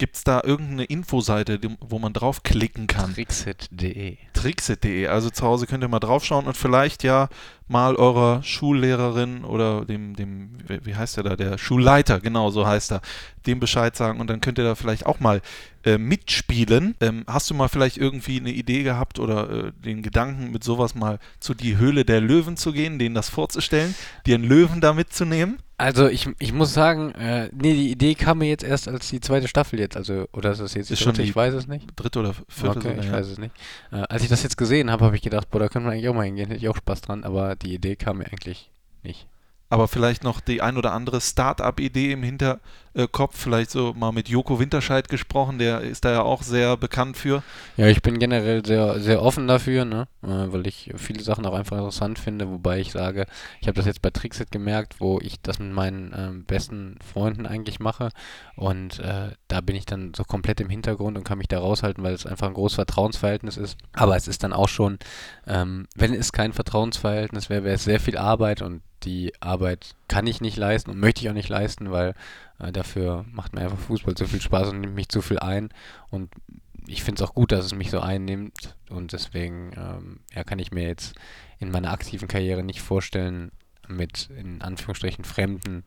Gibt es da irgendeine Infoseite, wo man draufklicken kann? Trixit.de Trixit.de. Also zu Hause könnt ihr mal draufschauen und vielleicht ja mal eurer Schullehrerin oder dem, dem, wie heißt der da, der Schulleiter, genau so heißt er, dem Bescheid sagen und dann könnt ihr da vielleicht auch mal äh, mitspielen. Ähm, hast du mal vielleicht irgendwie eine Idee gehabt oder äh, den Gedanken, mit sowas mal zu die Höhle der Löwen zu gehen, denen das vorzustellen, dir einen Löwen da mitzunehmen? Also ich, ich muss sagen, äh, nee, die Idee kam mir jetzt erst als die zweite Staffel jetzt, also, oder ist das jetzt die Ist schon dritte? die ich weiß es nicht. Dritte oder vierte? okay, sogar, ich ja. weiß es nicht. Äh, als ich das jetzt gesehen habe, habe ich gedacht, boah, da können wir eigentlich auch mal hingehen, hätte ich auch Spaß dran, aber die Idee kam mir eigentlich nicht. aber vielleicht noch die ein oder andere Start-up-Idee im Hinterkopf, vielleicht so mal mit Joko Winterscheid gesprochen, der ist da ja auch sehr bekannt für. Ja, ich bin generell sehr, sehr offen dafür, ne? Äh, weil ich viele Sachen auch einfach interessant finde, wobei ich sage, ich habe das jetzt bei Trixit gemerkt, wo ich das mit meinen ähm, besten Freunden eigentlich mache und äh, da bin ich dann so komplett im Hintergrund und kann mich da raushalten, weil es einfach ein großes Vertrauensverhältnis ist. Aber es ist dann auch schon, ähm, wenn es kein Vertrauensverhältnis wäre, wäre es sehr viel Arbeit und die Arbeit kann ich nicht leisten und möchte ich auch nicht leisten, weil äh, dafür macht mir einfach Fußball zu viel Spaß und nimmt mich zu viel ein. Und ich finde es auch gut, dass es mich so einnimmt. Und deswegen ähm, ja, kann ich mir jetzt in meiner aktiven Karriere nicht vorstellen, mit in Anführungsstrichen Fremden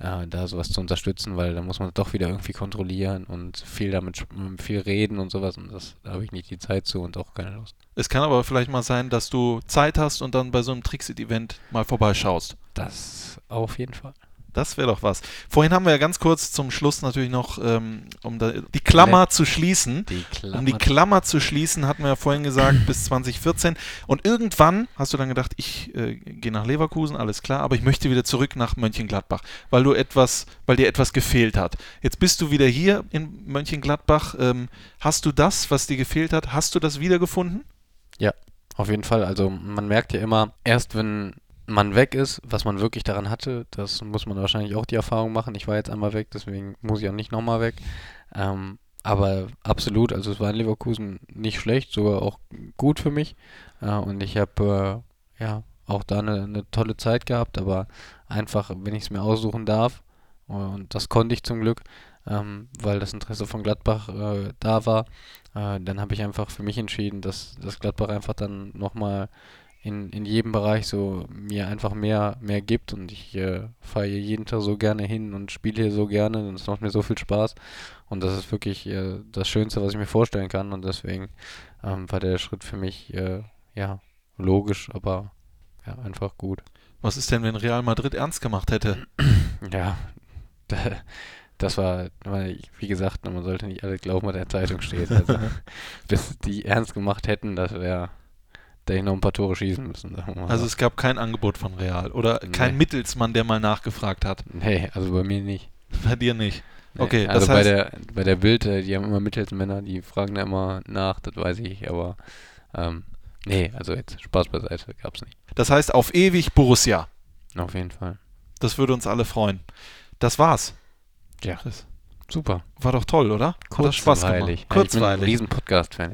äh, da sowas zu unterstützen, weil da muss man doch wieder irgendwie kontrollieren und viel damit sp- viel reden und sowas und das da habe ich nicht die Zeit zu und auch keine Lust. Es kann aber vielleicht mal sein, dass du Zeit hast und dann bei so einem Trixit-Event mal vorbeischaust. Das auf jeden Fall. Das wäre doch was. Vorhin haben wir ja ganz kurz zum Schluss natürlich noch, ähm, um da, die Klammer zu schließen. Die Klammer. Um die Klammer zu schließen, hatten wir ja vorhin gesagt, bis 2014. Und irgendwann hast du dann gedacht, ich äh, gehe nach Leverkusen, alles klar, aber ich möchte wieder zurück nach Mönchengladbach, weil du etwas, weil dir etwas gefehlt hat. Jetzt bist du wieder hier in Mönchengladbach. Ähm, hast du das, was dir gefehlt hat, hast du das wiedergefunden? Auf jeden Fall. Also man merkt ja immer, erst wenn man weg ist, was man wirklich daran hatte, das muss man wahrscheinlich auch die Erfahrung machen. Ich war jetzt einmal weg, deswegen muss ich auch nicht nochmal weg. Ähm, aber absolut, also es war in Leverkusen nicht schlecht, sogar auch gut für mich. Äh, und ich habe äh, ja auch da eine, eine tolle Zeit gehabt, aber einfach, wenn ich es mir aussuchen darf, und das konnte ich zum Glück, ähm, weil das Interesse von Gladbach äh, da war, äh, dann habe ich einfach für mich entschieden, dass, dass Gladbach einfach dann nochmal in, in jedem Bereich so mir einfach mehr, mehr gibt und ich äh, fahre hier jeden Tag so gerne hin und spiele hier so gerne und es macht mir so viel Spaß und das ist wirklich äh, das Schönste, was ich mir vorstellen kann und deswegen ähm, war der Schritt für mich äh, ja logisch, aber ja, einfach gut. Was ist denn, wenn Real Madrid ernst gemacht hätte? Ja, das war, wie gesagt, man sollte nicht alles glauben, was in der Zeitung steht. Also, bis die ernst gemacht hätten, das wäre, da ich noch ein paar Tore schießen müssen. Also so. es gab kein Angebot von Real oder kein Nee. Mittelsmann, der mal nachgefragt hat. nee, also bei mir nicht. Bei dir nicht. Nee, Okay, also das bei heißt- der bei der Bild, äh, die haben immer Mittelsmänner, die fragen da immer nach, das weiß ich, aber ähm, nee, also jetzt Spaß beiseite, gab's nicht. Das heißt auf ewig Borussia. Auf jeden Fall. Das würde uns alle freuen. Das war's. Ja. Chris. Super. War doch toll, oder? Hat doch Spaß gemacht. Ja, ich bin ein Kurzweilig. riesen Podcast-Fan.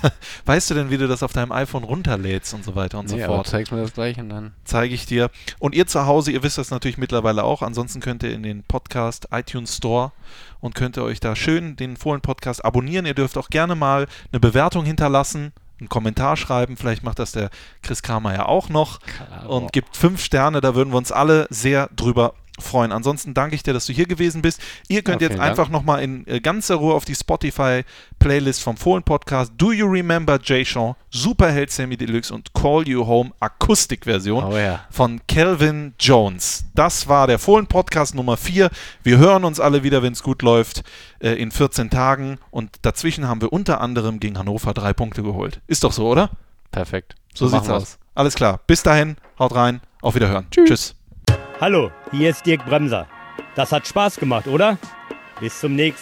Weißt du denn, wie du das auf deinem iPhone runterlädst und so weiter und so nee, aber fort? zeigst mir das gleich und dann. Zeige ich dir. Und ihr zu Hause, ihr wisst das natürlich mittlerweile auch. Ansonsten könnt ihr in den Podcast iTunes Store und könnt ihr euch da schön den Fohlen-Podcast abonnieren. Ihr dürft auch gerne mal eine Bewertung hinterlassen, einen Kommentar schreiben. Vielleicht macht das der Chris Kramer ja auch noch. und gibt fünf Sterne. Da würden wir uns alle sehr drüber freuen. Ansonsten danke ich dir, dass du hier gewesen bist. Ihr könnt Ja, jetzt einfach nochmal in äh, ganzer Ruhe auf die Spotify-Playlist vom Fohlen-Podcast Do You Remember Jay Sean, Superheld Sammy Deluxe und Call You Home Akustikversion Oh ja. von Calvin Jones. Das war der Fohlen-Podcast Nummer 4. Wir hören uns alle wieder, wenn es gut läuft, äh, in 14 Tagen. Und dazwischen haben wir unter anderem gegen Hannover drei Punkte geholt. Ist doch so, oder? Perfekt. So, machen sieht's aus. Alles klar. Bis dahin. Haut rein. Auf Wiederhören. Tschüss. Hallo, hier ist Dirk Bremser. Das hat Spaß gemacht, oder? Bis zum nächsten